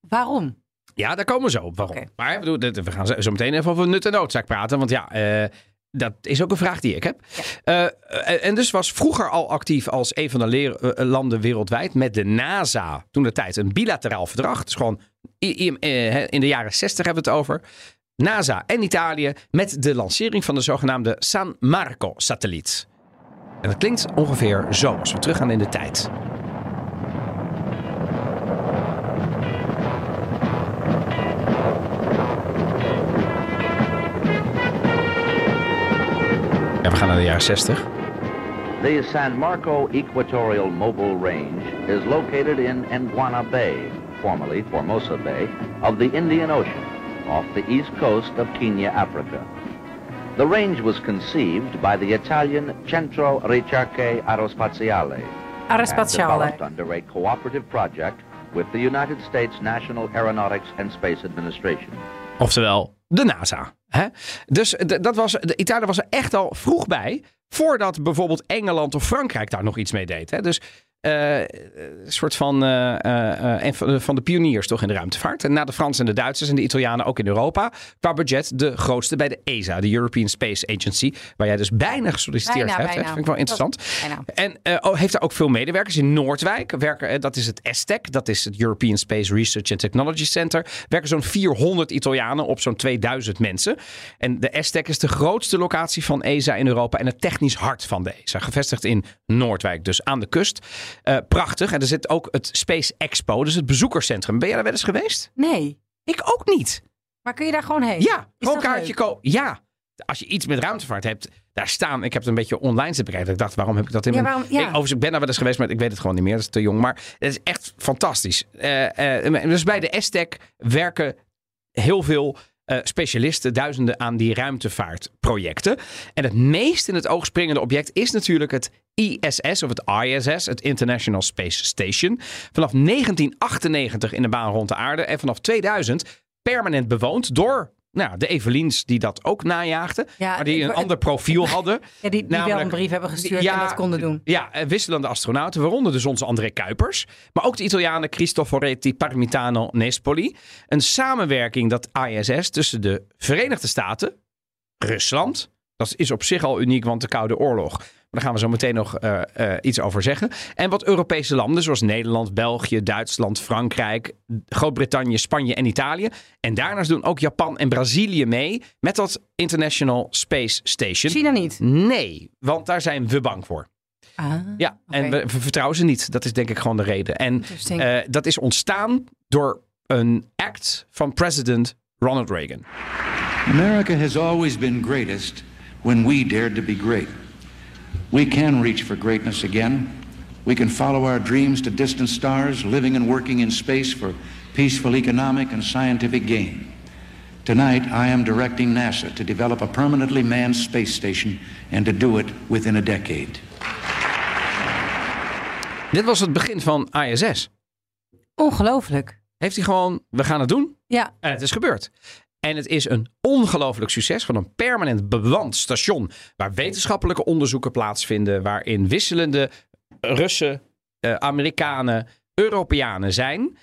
waarom? Ja, daar komen we zo op. Waarom? Oké. Maar ik bedoel, we gaan zo meteen even over nut en noodzaak praten. Want ja, eh, dat is ook een vraag die ik heb. Eh, en dus was vroeger al actief als een van de leer- landen wereldwijd met de NASA. Toen de tijd een bilateraal verdrag. Dus gewoon in de jaren 60 hebben we het over. NASA en Italië met de lancering van de zogenaamde San Marco-satelliet. En dat klinkt ongeveer zo als we teruggaan in de tijd. Ja, we gaan naar de jaren 60. The San Marco Equatorial Mobile Range is located in Nguana Bay, formerly Formosa Bay, of the Indian Ocean, off the east coast of Kenya, Africa. The range was conceived by the Italian Centro Ricerche Aerospaziale and Aerospaziale. developed under a cooperative project with the United States National Aeronautics and Space Administration. Oftewel, de NASA. Hè? Dus dat was, de Italië was er echt al vroeg bij. Voordat bijvoorbeeld Engeland of Frankrijk daar nog iets mee deed. Hè? Dus soort van, eh, eh, eh, een van, de, van de pioniers toch in de ruimtevaart. En na de Fransen en de Duitsers en de Italianen ook in Europa. Qua budget de grootste bij de ESA, de European Space Agency. Waar jij dus bijna gesolliciteerd Bijna, hebt. hè. bijna. vind ik wel interessant. En eh, oh, heeft daar ook veel medewerkers in Noordwijk. Werken, eh, dat is het ESTEC, dat is het European Space Research and Technology Center. Werken zo'n 400 Italianen op zo'n 2000 mensen. En de ESTEC is de grootste locatie van ESA in Europa en het technisch hart van de ESA. Gevestigd in Noordwijk, dus aan de kust. Eh, prachtig. En er zit ook het Space Expo, dus het bezoekerscentrum. Ben jij daar wel eens geweest? Nee. Ik ook niet. Maar kun je daar gewoon heen? Ja, gewoon kaartje kopen. Ja. Als je iets met ruimtevaart hebt, daar staan. Ik heb het een beetje online zitten bekijken. Ik dacht, waarom heb ik dat in Ja, mijn... waarom- ja. Ik, overigens, ik ben daar wel eens geweest, maar ik weet het gewoon niet meer. Dat is te jong. Maar het is echt fantastisch. Eh, eh, dus bij de ESTEC werken heel veel specialisten, duizenden aan die ruimtevaartprojecten. En het meest in het oog springende object is natuurlijk het ISS of het ISS, het International Space Station. Vanaf 1998 in de baan rond de aarde en vanaf 2000 permanent bewoond door nou, de Eveliens die dat ook najaagden, Ja, maar die een ander profiel hadden. Ja, die, die wel Namelijk- een brief hebben gestuurd en dat konden doen. Ja, eh, wisselende astronauten, waaronder dus onze André Kuipers. Maar ook de Italianen Cristoforetti, Parmitano, Nespoli. Een samenwerking, dat ISS, tussen de Verenigde Staten, Rusland. Dat is op zich al uniek, want de Koude Oorlog. Daar gaan we zo meteen nog eh, eh, iets over zeggen. En wat Europese landen, zoals Nederland, België, Duitsland, Frankrijk, Groot-Brittannië, Spanje en Italië. En daarnaast doen ook Japan en Brazilië mee met dat International Space Station. China niet. Nee, want daar zijn we bang voor. Ah. Ja, en we, we vertrouwen ze niet. Dat is denk ik gewoon de reden. En eh, dat is ontstaan door een act van president Ronald Reagan. America has always been greatest when we dared to be great. We can reach for greatness again. We can follow our dreams to distant stars, living and working in space for peaceful economic and scientific gain. Tonight, I am directing NASA to develop a permanently manned space station and to do it within a decade. Dit was het begin van ISS. Ongelooflijk. Heeft hij gewoon, we gaan het doen. Ja, En het is gebeurd. En het is een ongelooflijk succes van een permanent bewand station. Waar wetenschappelijke onderzoeken plaatsvinden. Waarin wisselende Russen, eh, Amerikanen, Europeanen zijn.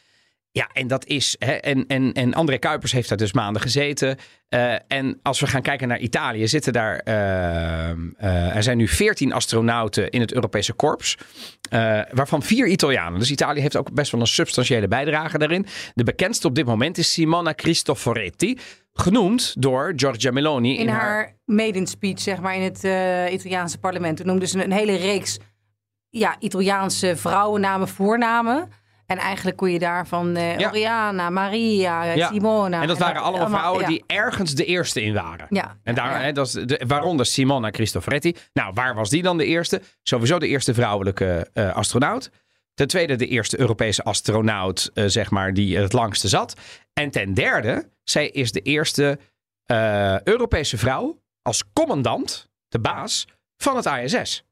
Ja, en dat is. Hè, en, en, en André Kuipers heeft daar dus maanden gezeten. Eh, en als we gaan kijken naar Italië, zitten daar. eh, eh, er zijn nu 14 astronauten in het Europese korps. waarvan vier Italianen. Dus Italië heeft ook best wel een substantiële bijdrage daarin. De bekendste op dit moment is Simona Cristoforetti. Genoemd door Giorgia Meloni in haar maiden speech, zeg maar, in het Italiaanse parlement. Toen noemde ze een hele reeks ja, Italiaanse vrouwennamen, voornamen. En eigenlijk kon je daarvan eh Ja. Oriana, Maria, Ja. Simona. En dat waren allemaal vrouwen die ergens de eerste in waren. Ja, En daar. Hè, dat is de, waaronder Simona Cristoforetti. Nou, waar was die dan de eerste? Sowieso de eerste vrouwelijke eh, astronaut. Ten tweede de eerste Europese astronaut, eh, zeg maar, die het langste zat. En ten derde, zij is de eerste eh, Europese vrouw als commandant, de baas, van het ISS.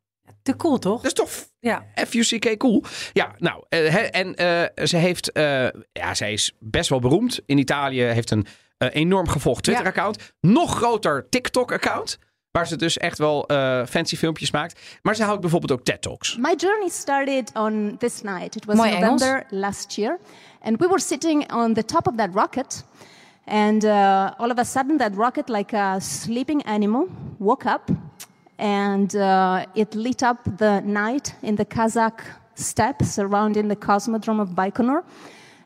Te cool, toch? Dat is toch Ja. FUCK cool. Ja, nou, eh, hè, en eh, ze heeft, eh, ja, zij is best wel beroemd. In Italië heeft een enorm gevolgd Twitter-account. Nog groter TikTok-account. Waar ze dus echt wel eh, fancy filmpjes maakt. Maar ze houdt bijvoorbeeld ook TED-talks. My journey started on this night. It was Mooi Engels. November last year. And we were sitting on the top of that rocket. And uh, all of a sudden, that rocket, like a sleeping animal, woke up. And uh, it lit up the night in the Kazakh steppe surrounding the cosmodrome of Baikonur.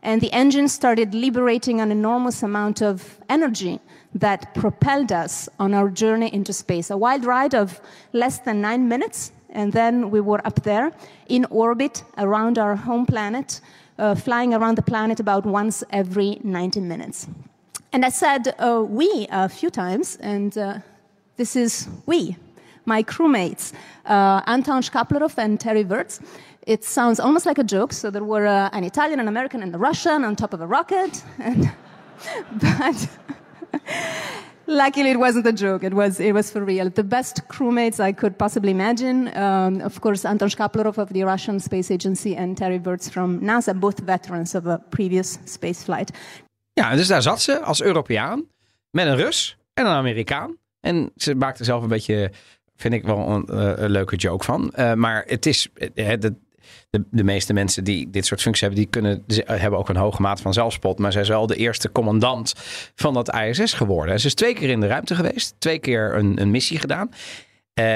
And the engine started liberating an enormous amount of energy that propelled us on our journey into space. A wild ride of less than nine minutes. And then we were up there in orbit around our home planet, uh, flying around the planet about once every 90 minutes. And I said uh, we a few times, and uh, this is we, my crewmates, uh, Anton Shkaplerov and Terry Wirtz. It sounds almost like a joke. So there were uh, an Italian, an American, and a Russian on top of a rocket. And but luckily, it wasn't a joke. It was it was for real. The best crewmates I could possibly imagine. Um, of course, Anton Shkaplerov of the Russian Space Agency and Terry Wirtz from NASA, both veterans of a previous space flight. Ja, dus daar zat ze als Europeaan. Met een Rus en een Amerikaan. En ze maakte zelf een beetje, vind ik wel een, eh, leuke joke van. Eh, maar het is, eh, de, de, de meeste mensen die dit soort functies hebben, die kunnen, hebben ook een hoge mate van zelfspot. Maar zij is wel de eerste commandant van dat ISS geworden. En ze is twee keer in de ruimte geweest, twee keer een, een missie gedaan.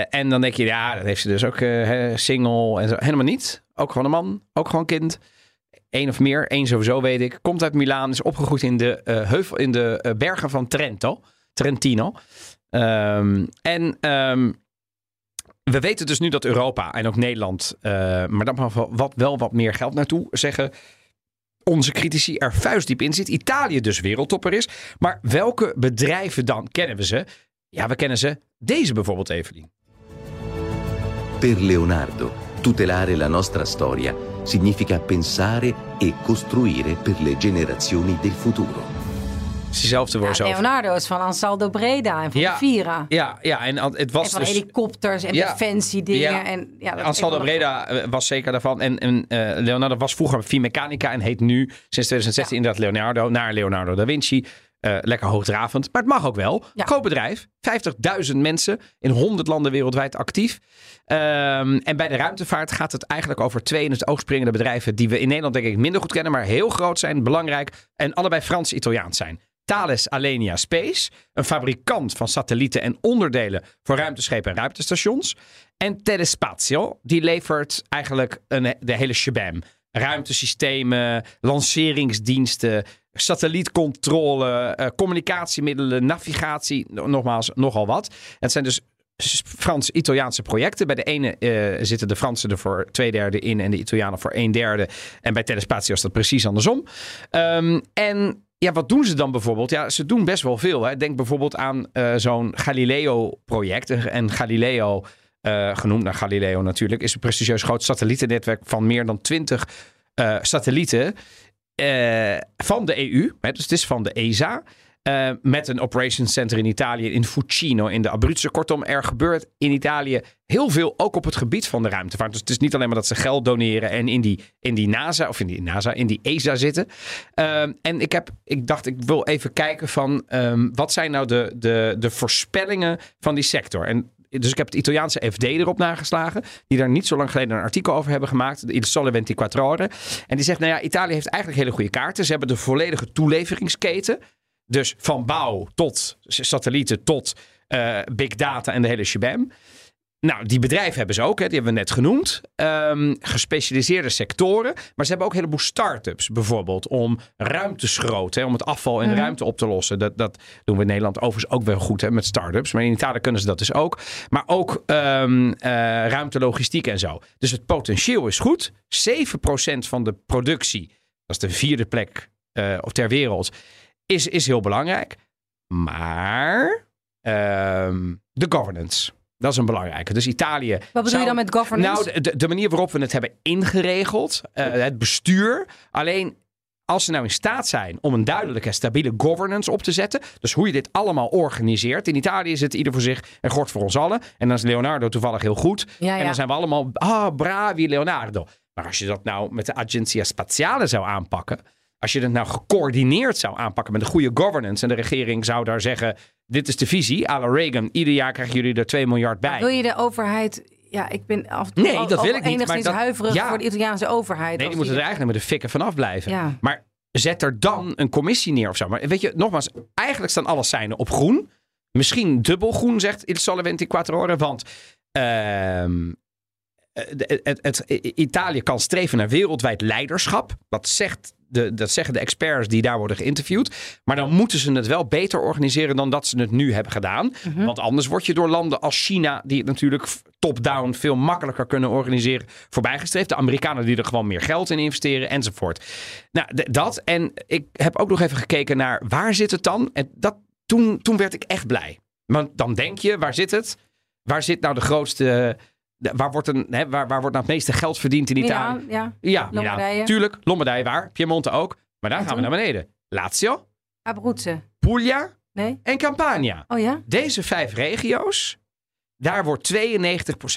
En dan denk je, ja, dat heeft ze dus ook single en zo. Helemaal niet. Ook gewoon een man, ook gewoon kind. Eén of meer, één sowieso weet ik. Komt uit Milaan, is opgegroeid in de, heuvel, in de bergen van Trento, Trentino. Ehm, en ehm, we weten dus nu dat Europa en ook Nederland, eh, maar dan mag wel wat, wel wat meer geld naartoe zeggen. Onze critici er vuistdiep in zit. Italië dus wereldtopper is. Maar welke bedrijven dan kennen we ze? Ja, we kennen ze. Deze bijvoorbeeld, Evelien. Per Leonardo, tutelare la nostra storia significa pensare e costruire per le generazioni del futuro. Het is diezelfde Ja, voice-over. Leonardo is van Ansaldo Breda en van Ja. de Vira. Ja, ja, en het was En van dus... helikopters en Ja. defensiedingen. Ja. En, ja, dat Ansaldo wel- Breda eh, was zeker daarvan. En, en eh, Leonardo was vroeger Finmeccanica en heet nu sinds 2016 inderdaad Leonardo naar Leonardo da Vinci. Eh, lekker hoogdravend, maar het mag ook wel. Groot bedrijf, 50.000 mensen in 100 landen wereldwijd actief. Ehm, en bij de ruimtevaart gaat het eigenlijk over twee in het oog springende bedrijven die we in Nederland denk ik minder goed kennen, maar heel groot zijn, belangrijk en allebei Frans-Italiaans zijn. Thales Alenia Space, een fabrikant van satellieten en onderdelen voor ruimteschepen en ruimtestations. En Telespazio, die levert eigenlijk een, de hele shabam. Ruimtesystemen, lanceringsdiensten, satellietcontrole, eh, communicatiemiddelen, navigatie, no- nogmaals, nogal wat. Het zijn dus Frans-Italiaanse projecten. Bij de ene eh, zitten de Fransen er voor twee derde in en de Italianen voor een derde. En bij Telespazio is dat precies andersom. Ehm, en ja, wat doen ze dan bijvoorbeeld? Ja, ze doen best wel veel. Hè. Denk bijvoorbeeld aan eh, zo'n Galileo-project. En Galileo, eh, genoemd naar Galileo natuurlijk, is een prestigieus groot satellietennetwerk van meer dan 20 eh, satellieten van de EU. Hè, dus het is van de ESA. Eh, met een operations center in Italië, in Fucino, in de Abruzzen. Kortom, er gebeurt in Italië heel veel, ook op het gebied van de ruimtevaart. Dus het is niet alleen maar dat ze geld doneren en in die, in die NASA, of in die NASA, in die ESA zitten. Ehm, en ik, heb, ik dacht, ik wil even kijken van, ehm, wat zijn nou de, de, de voorspellingen van die sector? En dus ik heb het Italiaanse FD erop nageslagen. Die daar niet zo lang geleden een artikel over hebben gemaakt. Il Sole 24 Ore. En die zegt, nou ja, Italië heeft eigenlijk hele goede kaarten. Ze hebben de volledige toeleveringsketen. Dus van bouw tot satellieten tot eh, big data en de hele shabam. Nou, die bedrijven hebben ze ook, hè, die hebben we net genoemd. Ehm, gespecialiseerde sectoren. Maar ze hebben ook een heleboel start-ups, bijvoorbeeld, om ruimteschroot, hè, om het afval in de ruimte op te lossen. Dat, dat doen we in Nederland overigens ook wel goed hè, met start-ups. Maar in Italië kunnen ze dat dus ook. Maar ook ehm eh, ruimtelogistiek en zo. Dus het potentieel is goed. 7% van de productie, dat is de vierde plek of ter wereld, is, is heel belangrijk. Maar ehm, de governance. Dat is een belangrijke. Dus Italië. Wat bedoel zou- je dan met governance? Nou, de, de manier waarop we het hebben ingeregeld, eh, het bestuur. Alleen als ze nou in staat zijn om een duidelijke, stabiele governance op te zetten. Dus hoe je dit allemaal organiseert. In Italië is het ieder voor zich en God voor ons allen. En dan is Leonardo toevallig heel goed. Ja, En dan zijn we allemaal, ah, bravi Leonardo. Maar als je dat nou met de Agencia Spaziale zou aanpakken. Als je dat nou gecoördineerd zou aanpakken met een goede governance. En de regering zou daar zeggen, dit is de visie. à la Reagan, ieder jaar krijgen jullie er 2 miljard bij. Wil je de overheid... Ja, ik ben af Nee, al- dat wil ik niet, enigszins maar dat- huiverig ja. voor de Italiaanse overheid. Nee, die moeten er eigenlijk met de fikken vanaf blijven. Ja. Maar zet er dan een commissie neer of zo. Maar weet je, nogmaals, eigenlijk staan alle seinen op groen. Misschien dubbel groen, zegt Il Sole 24 Ore. Want ehm, het, het, het- Italië kan streven naar wereldwijd leiderschap. Dat, zegt de, dat zeggen de experts die daar worden geïnterviewd. Maar dan moeten ze het wel beter organiseren dan dat ze het nu hebben gedaan. Want anders word je door landen als China, die het natuurlijk top-down veel makkelijker kunnen organiseren, voorbijgestreefd. De Amerikanen die er gewoon meer geld in investeren enzovoort. Nou, dat. En ik heb ook nog even gekeken naar waar zit het dan? En dat, toen, toen werd ik echt blij. Want dan denk je, waar zit het? Waar zit nou de grootste... Waar wordt, een, hè, waar, waar wordt nou het meeste geld verdiend in Italië? Milaan, ja. Ja, Lombardije. Tuurlijk, Lombardije waar. Piemonte ook. Maar En gaan we naar beneden. Lazio, Abruzzen. Puglia Nee? en Campania. Oh ja? Deze vijf regio's, daar wordt 92%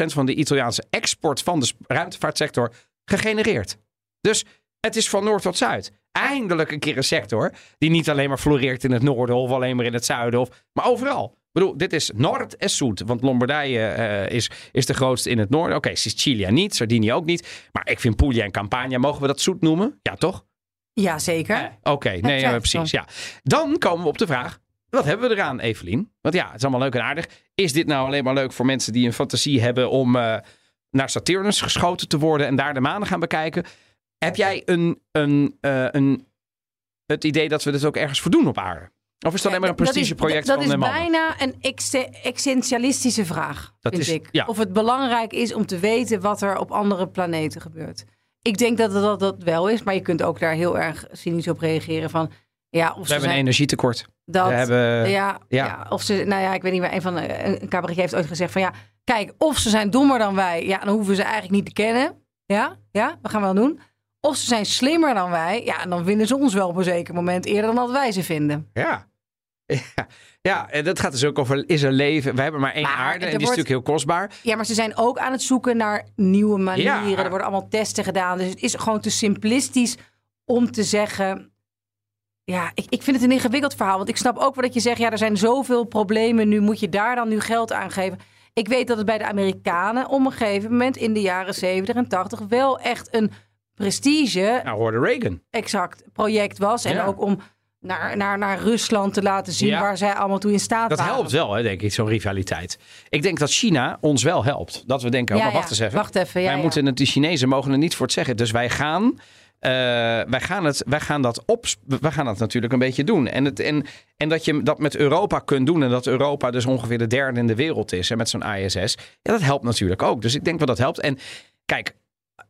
van de Italiaanse export van de ruimtevaartsector gegenereerd. Dus het is van noord tot zuid. Eindelijk een keer een sector die niet alleen maar floreert in het noorden of alleen maar in het zuiden, of, maar overal. Ik bedoel, dit is Noord en Zoet. Want Lombardije eh, is, is de grootste in het noorden. Oké, Sicilia niet, Sardinië ook niet. Maar ik vind Puglia en Campania, mogen we dat zoet noemen? Ja, toch? Ja, zeker. Oké, nee, ja, precies. Ja. Dan komen we op de vraag: wat hebben we eraan, Evelien? Want ja, het is allemaal leuk en aardig. Is dit nou alleen maar leuk voor mensen die een fantasie hebben om eh, naar Saturnus geschoten te worden en daar de manen gaan bekijken? Heb jij een, een, eh, een, het idee dat we dit ook ergens voor doen op aarde? Of is het alleen maar een Dat is- prestigeproject Dat, van is de mannen? bijna een essentialistische vraag, Dat vind is- ik. ja. Of het belangrijk is om te weten wat er op andere planeten gebeurt. Ik denk dat dat, dat wel is, maar je kunt ook daar heel erg cynisch op reageren van... Ja, of We ze hebben een energietekort. dat, we hebben, ja, ja. ja. of ze, nou ja, ik weet niet meer, een van de, een cabaretier heeft ooit gezegd van ja, kijk, of ze zijn dommer dan wij, ja, dan hoeven ze eigenlijk niet te kennen. Ja, ja, wat gaan we dan doen? Of ze zijn slimmer dan wij, ja, dan vinden ze ons wel op een zeker moment eerder dan dat wij ze vinden. Ja. Ja. ja, en dat gaat dus ook over, is er leven? We hebben maar één Maar aarde en die is natuurlijk heel kostbaar. Ja, maar ze zijn ook aan het zoeken naar nieuwe manieren. Ja. Er worden allemaal testen gedaan. Dus het is gewoon te simplistisch om te zeggen. Ja, ik, ik vind het een ingewikkeld verhaal. Want ik snap ook wel dat je zegt: ja, er zijn zoveel problemen. Nu moet je daar dan nu geld aan geven. Ik weet dat het bij de Amerikanen op een gegeven moment in de jaren 70 en 80 wel echt een prestige Nou, hoorde Reagan. exact project was. En Ja. ook om naar, naar, naar Rusland te laten zien Ja. waar zij allemaal toe in staat Dat waren. helpt wel, hè, denk ik, zo'n rivaliteit. Ik denk dat China ons wel helpt. Dat we denken, oh, Ja, maar ja. wacht eens even. Wacht even, ja, wij moeten het, die Chinezen mogen er niet voor het zeggen. Dus wij gaan, eh, wij gaan, het, wij gaan, dat, op, wij gaan dat natuurlijk een beetje doen. En, het, en, en dat je dat met Europa kunt doen. En dat Europa dus ongeveer de derde in de wereld is. En met zo'n ISS. Ja, dat helpt natuurlijk ook. Dus ik denk wel dat helpt. En kijk,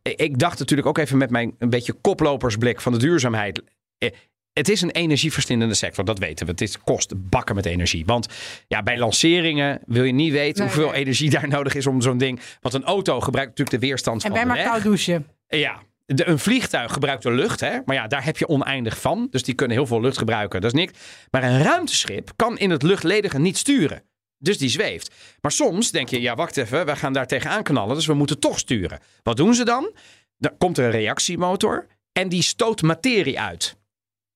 ik dacht natuurlijk ook even met mijn een beetje koplopersblik van de duurzaamheid. Het is een energieverstindende sector, dat weten we. Het is, kost bakken met energie. Want ja, bij lanceringen wil je niet weten Nee, hoeveel nee. energie daar nodig is om zo'n ding. Want een auto gebruikt natuurlijk de weerstand En van bij de maar weg. koud douchen. Ja, de, een vliegtuig gebruikt de lucht, hè? maar ja, daar heb je oneindig van. Dus die kunnen heel veel lucht gebruiken, dat is niks. Maar een ruimteschip kan in het luchtledige niet sturen. Dus die zweeft. Maar soms denk je, ja, wacht even, we gaan daar tegenaan knallen, dus we moeten toch sturen. Wat doen ze dan? Dan komt er een reactiemotor en die stoot materie uit.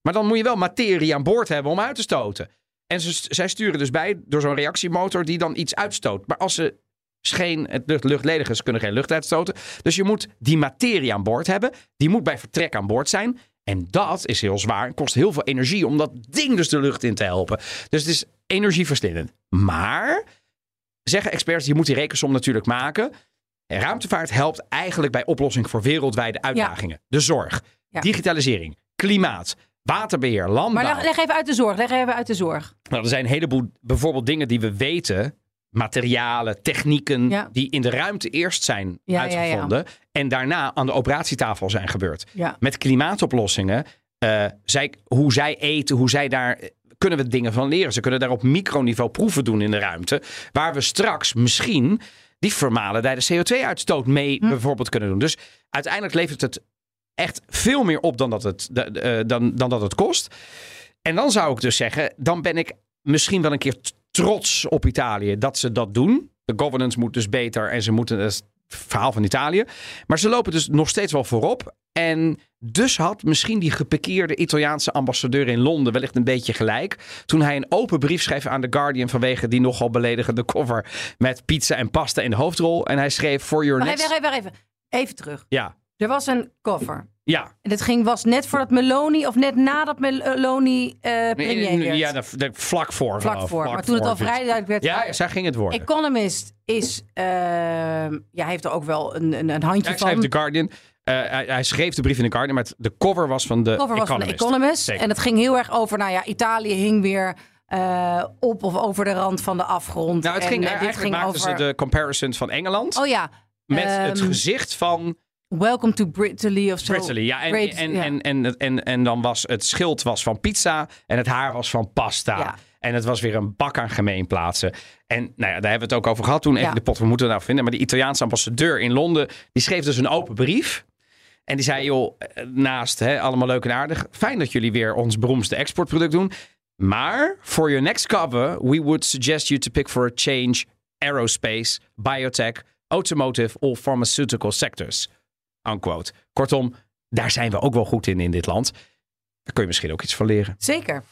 Maar dan moet je wel materie aan boord hebben om uit te stoten. En ze, zij sturen dus bij door zo'n reactiemotor die dan iets uitstoot. Maar als ze geen, het lucht, luchtledig is, kunnen geen lucht uitstoten. Dus je moet die materie aan boord hebben. Die moet bij vertrek aan boord zijn. En dat is heel zwaar en kost heel veel energie om dat ding dus de lucht in te helpen. Dus het is energieverstillend. Maar, zeggen experts, je moet die rekensom natuurlijk maken. En ruimtevaart helpt eigenlijk bij oplossing voor wereldwijde uitdagingen. De zorg, Ja. digitalisering, klimaat, waterbeheer, landbouw. Maar leg, leg even uit de zorg. Leg even uit de zorg. Nou, er zijn een heleboel bijvoorbeeld dingen die we weten. Materialen, technieken Ja. die in de ruimte eerst zijn Ja, ja, ja. uitgevonden. En daarna aan de operatietafel zijn gebeurd. Met klimaatoplossingen, eh, zij, hoe zij eten, hoe zij daar... Kunnen we dingen van leren. Ze kunnen daar op microniveau proeven doen in de ruimte. Waar we straks misschien die vermalendijde CO2-uitstoot mee Hm. bijvoorbeeld kunnen doen. Dus uiteindelijk levert het echt veel meer op dan dat het, eh, dan, dan dat het kost. En dan zou ik dus zeggen, dan ben ik misschien wel een keer trots op Italië dat ze dat doen. De governance moet dus beter en ze moeten, het verhaal van Italië. Maar ze lopen dus nog steeds wel voorop. En dus had misschien die gepekeerde Italiaanse ambassadeur in Londen wellicht een beetje gelijk. Toen hij een open brief schreef aan The Guardian vanwege die nogal beledigende cover met pizza en pasta in de hoofdrol. En hij schreef for your Wacht next... even, even, even. Even terug. Ja, Er was een cover. ja. En dit ging, was net voordat Meloni, of net nadat Meloni eh premier werd. Ja, de, de- vlak voor. Vlak voor. vlak maar toen het al vrij duidelijk werd. Ja, ja, zij ging het worden. Economist is, ehm ja, heeft er ook wel een, een, een handje Ja, hij van. schreef The Guardian. Eh, hij, hij schreef de brief in The Guardian, maar de cover was van de cover was van de Economist. Economist. Zeker. En het ging heel erg over, nou ja, Italië hing weer op of over de rand van de afgrond. Nou, het En, ging, eigenlijk ging maakten over... ze de comparison van Engeland Oh ja. met het ehm, gezicht van Welcome to Brittany of zo. Brittany. Ja, en, Great- en, ja. En, en, en, en, dan was het schild was van pizza en het haar was van pasta. Ja. En het was weer een bak aan gemeenplaatsen. En nou ja, daar hebben we het ook over gehad toen. Even Ja. de pot, we moeten het nou vinden. Maar die Italiaanse ambassadeur in Londen, die schreef dus een open brief. En die zei, joh, eh, naast hè, allemaal leuk en aardig. Fijn dat jullie weer ons beroemdste exportproduct doen. Maar for your next cover, we would suggest you to pick for a change aerospace, biotech, automotive or pharmaceutical sectors. Kortom, daar zijn we ook wel goed in in dit land. Daar kun je misschien ook iets van leren. Zeker.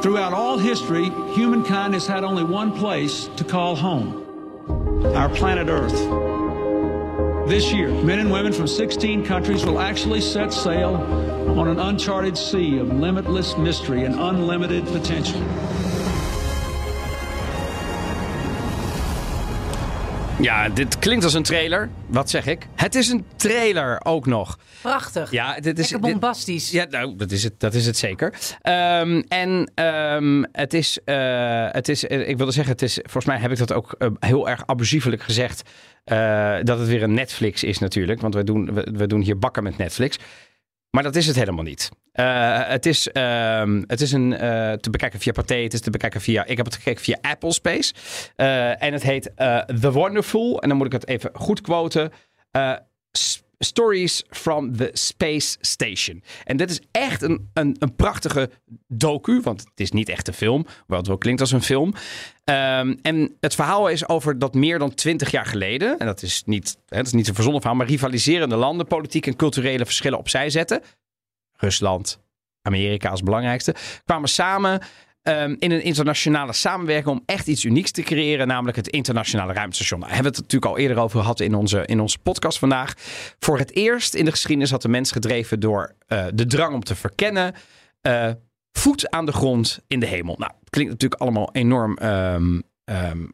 Throughout all history, humankind has had only one place to call home our planet Earth. This year, men and women from 16 countries will actually set sail on an uncharted sea of limitless mystery and unlimited potential. Ja, dit klinkt als een trailer. Wat zeg ik? Het is een trailer ook nog. Prachtig. Ja, dit is Lekker bombastisch. Ja, nou, dat is het, dat is het zeker. Ehm, en ehm, het is, eh, het is eh, ik wilde zeggen, het is, volgens mij heb ik dat ook eh, heel erg abusievelijk gezegd. dat het weer een Netflix is natuurlijk. Want we doen, we, we doen hier bakken met Netflix. Maar dat is het helemaal niet. Eh, het, is, ehm, het is een, eh, te bekijken via Pathé. Het is te bekijken via... Ik heb het gekeken via Apple Space. Eh, en het heet The Wonderful. En dan moet ik het even goed quoten. Stories from the Space Station. En dit is echt een, een, een prachtige docu. Want het is niet echt een film. Hoewel het wel klinkt als een film. Ehm, en het verhaal is over dat meer dan twintig jaar geleden. En dat is niet, hè, dat is niet een verzonnen verhaal. Maar rivaliserende landen politiek en culturele verschillen opzij zetten. Rusland, Amerika als belangrijkste. Kwamen samen ehm, in een internationale samenwerking om echt iets unieks te creëren, namelijk het internationale ruimtestation. Daar hebben we het natuurlijk al eerder over gehad in onze, in onze podcast vandaag. Voor het eerst in de geschiedenis had de mens gedreven door eh, de drang om te verkennen. eh, voet aan de grond in de hemel. Nou, klinkt natuurlijk allemaal enorm ehm, ehm,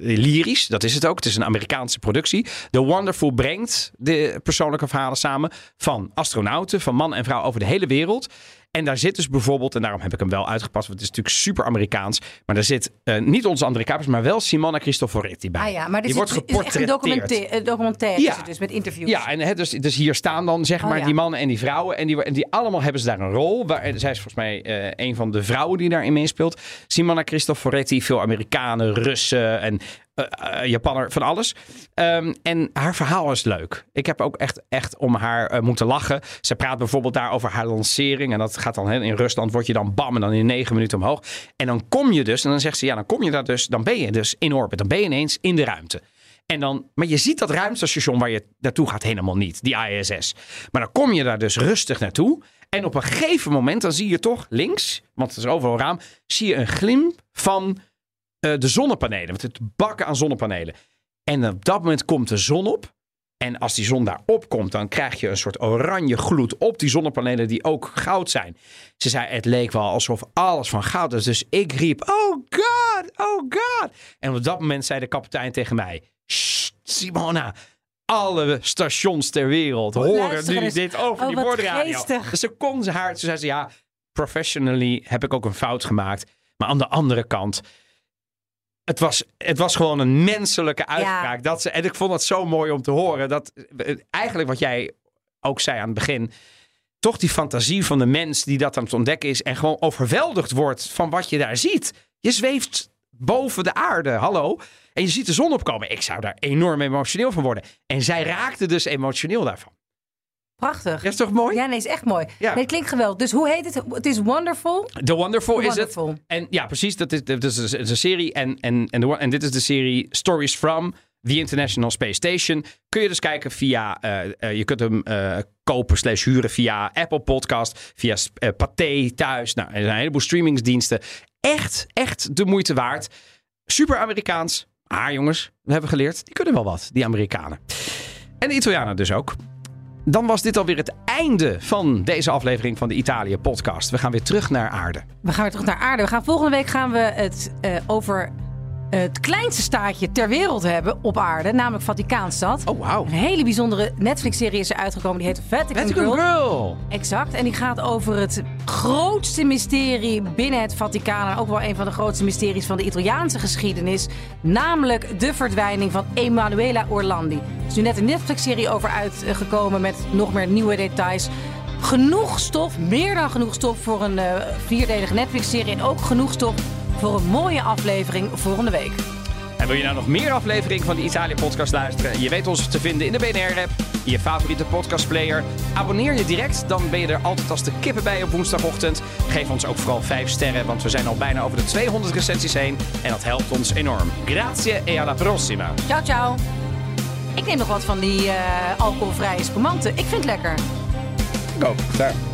lyrisch. Dat is het ook. Het is een Amerikaanse productie. The Wonderful brengt de persoonlijke verhalen samen van astronauten, van man en vrouw over de hele wereld. En daar zit dus bijvoorbeeld, en daarom heb ik hem wel uitgepast, want het is natuurlijk super Amerikaans. Maar daar zit eh, niet onze André Kapers, maar wel Simona Cristoforetti bij. Ah ja, maar Die dit wordt een geportretteerd. documentaire, eh, documentaire Ja. dus met interviews. Ja, en hè, dus, dus hier staan dan zeg Oh, maar ja. die mannen en die vrouwen. En die, en die allemaal hebben ze daar een rol. Waar, zij is volgens mij eh, een van de vrouwen die daarin meespeelt. Simona Cristoforetti, veel Amerikanen, Russen en eh, Japanner, van alles. Ehm, en haar verhaal is leuk. Ik heb ook echt, echt om haar eh, moeten lachen. Ze praat bijvoorbeeld daar over haar lancering. En dat gaat dan in Rusland, word je dan bam en dan in negen minuten omhoog. En dan kom je dus, en dan zegt ze, ja, dan kom je daar dus, dan ben je dus in orbit. Dan ben je ineens in de ruimte. En dan, maar je ziet dat ruimtestation waar je naartoe gaat helemaal niet, die ISS. Maar dan kom je daar dus rustig naartoe. En op een gegeven moment, dan zie je toch links, want het is overal raam, zie je een glimp van eh, de zonnepanelen. Want het bakken aan zonnepanelen. En op dat moment komt de zon op. En als die zon daarop komt, dan krijg je een soort oranje gloed op die zonnepanelen die ook goud zijn. Ze zei, het leek wel alsof alles van goud is. Dus ik riep, oh god, oh god. En op dat moment zei de kapitein tegen mij, "Sst, Simona, alle stations ter wereld horen luister nu dit over Oh, die wat boordradio. geestig. Dus ze kon ze haar, toen zei ze, ja, professionally heb ik ook een fout gemaakt. Maar aan de andere kant, het was, het was gewoon een menselijke uitspraak. Dat ze, en ik vond dat zo mooi om te horen. Dat eh, eigenlijk wat jij ook zei aan het begin. Toch die fantasie van de mens die dat aan het ontdekken is. En gewoon overweldigd wordt van wat je daar ziet. Je zweeft boven de aarde. Hallo. En je ziet de zon opkomen. Ik zou daar enorm emotioneel van worden. En zij raakte dus emotioneel daarvan. Prachtig. Is toch mooi? Ja, nee, is echt mooi. Ja. Nee, het klinkt geweldig. Dus hoe heet het? Het is Wonderful. The Wonderful The is het. En ja, precies. Dat is, dat is, dat is een serie. En, en, en, de, en dit is de serie Stories from the International Space Station. Kun je dus kijken via... eh, eh, je kunt hem eh, kopen slash huren via Apple Podcast. Via uh, Pathé thuis. Nou, er zijn een heleboel streamingsdiensten. Echt, echt de moeite waard. Super Amerikaans. Maar jongens, we hebben geleerd. Die kunnen wel wat, die Amerikanen. En de Italianen dus ook. Dan was dit alweer het einde van deze aflevering van de Italië podcast. We gaan weer terug naar aarde. We gaan weer terug naar aarde. We gaan, volgende week gaan we het eh, over het kleinste staatje ter wereld hebben op aarde, namelijk Vaticaanstad. Oh, wauw. Een hele bijzondere Netflix-serie is er uitgekomen, die heet Vatican, Vatican Girl. Girl. Exact. En die gaat over het grootste mysterie binnen het Vaticaan. En ook wel een van de grootste mysteries van de Italiaanse geschiedenis. Namelijk de verdwijning van Emanuela Orlandi. Er is nu net een Netflix-serie over uitgekomen met nog meer nieuwe details. Genoeg stof, meer dan genoeg stof voor een eh, vierdelige Netflix-serie. En ook genoeg stof voor een mooie aflevering volgende week. En wil je nou nog meer afleveringen van de Italië podcast luisteren? Je weet ons te vinden in de BNR-app, je favoriete podcastplayer. Abonneer je direct, dan ben je er altijd als de kippen bij op woensdagochtend. Geef ons ook vooral 5 sterren, want we zijn al bijna over de 200 recensies heen. En dat helpt ons enorm. Grazie e alla prossima. Ciao, ciao. Ik neem nog wat van die eh, alcoholvrije spumante. Ik vind het lekker. Go, daar.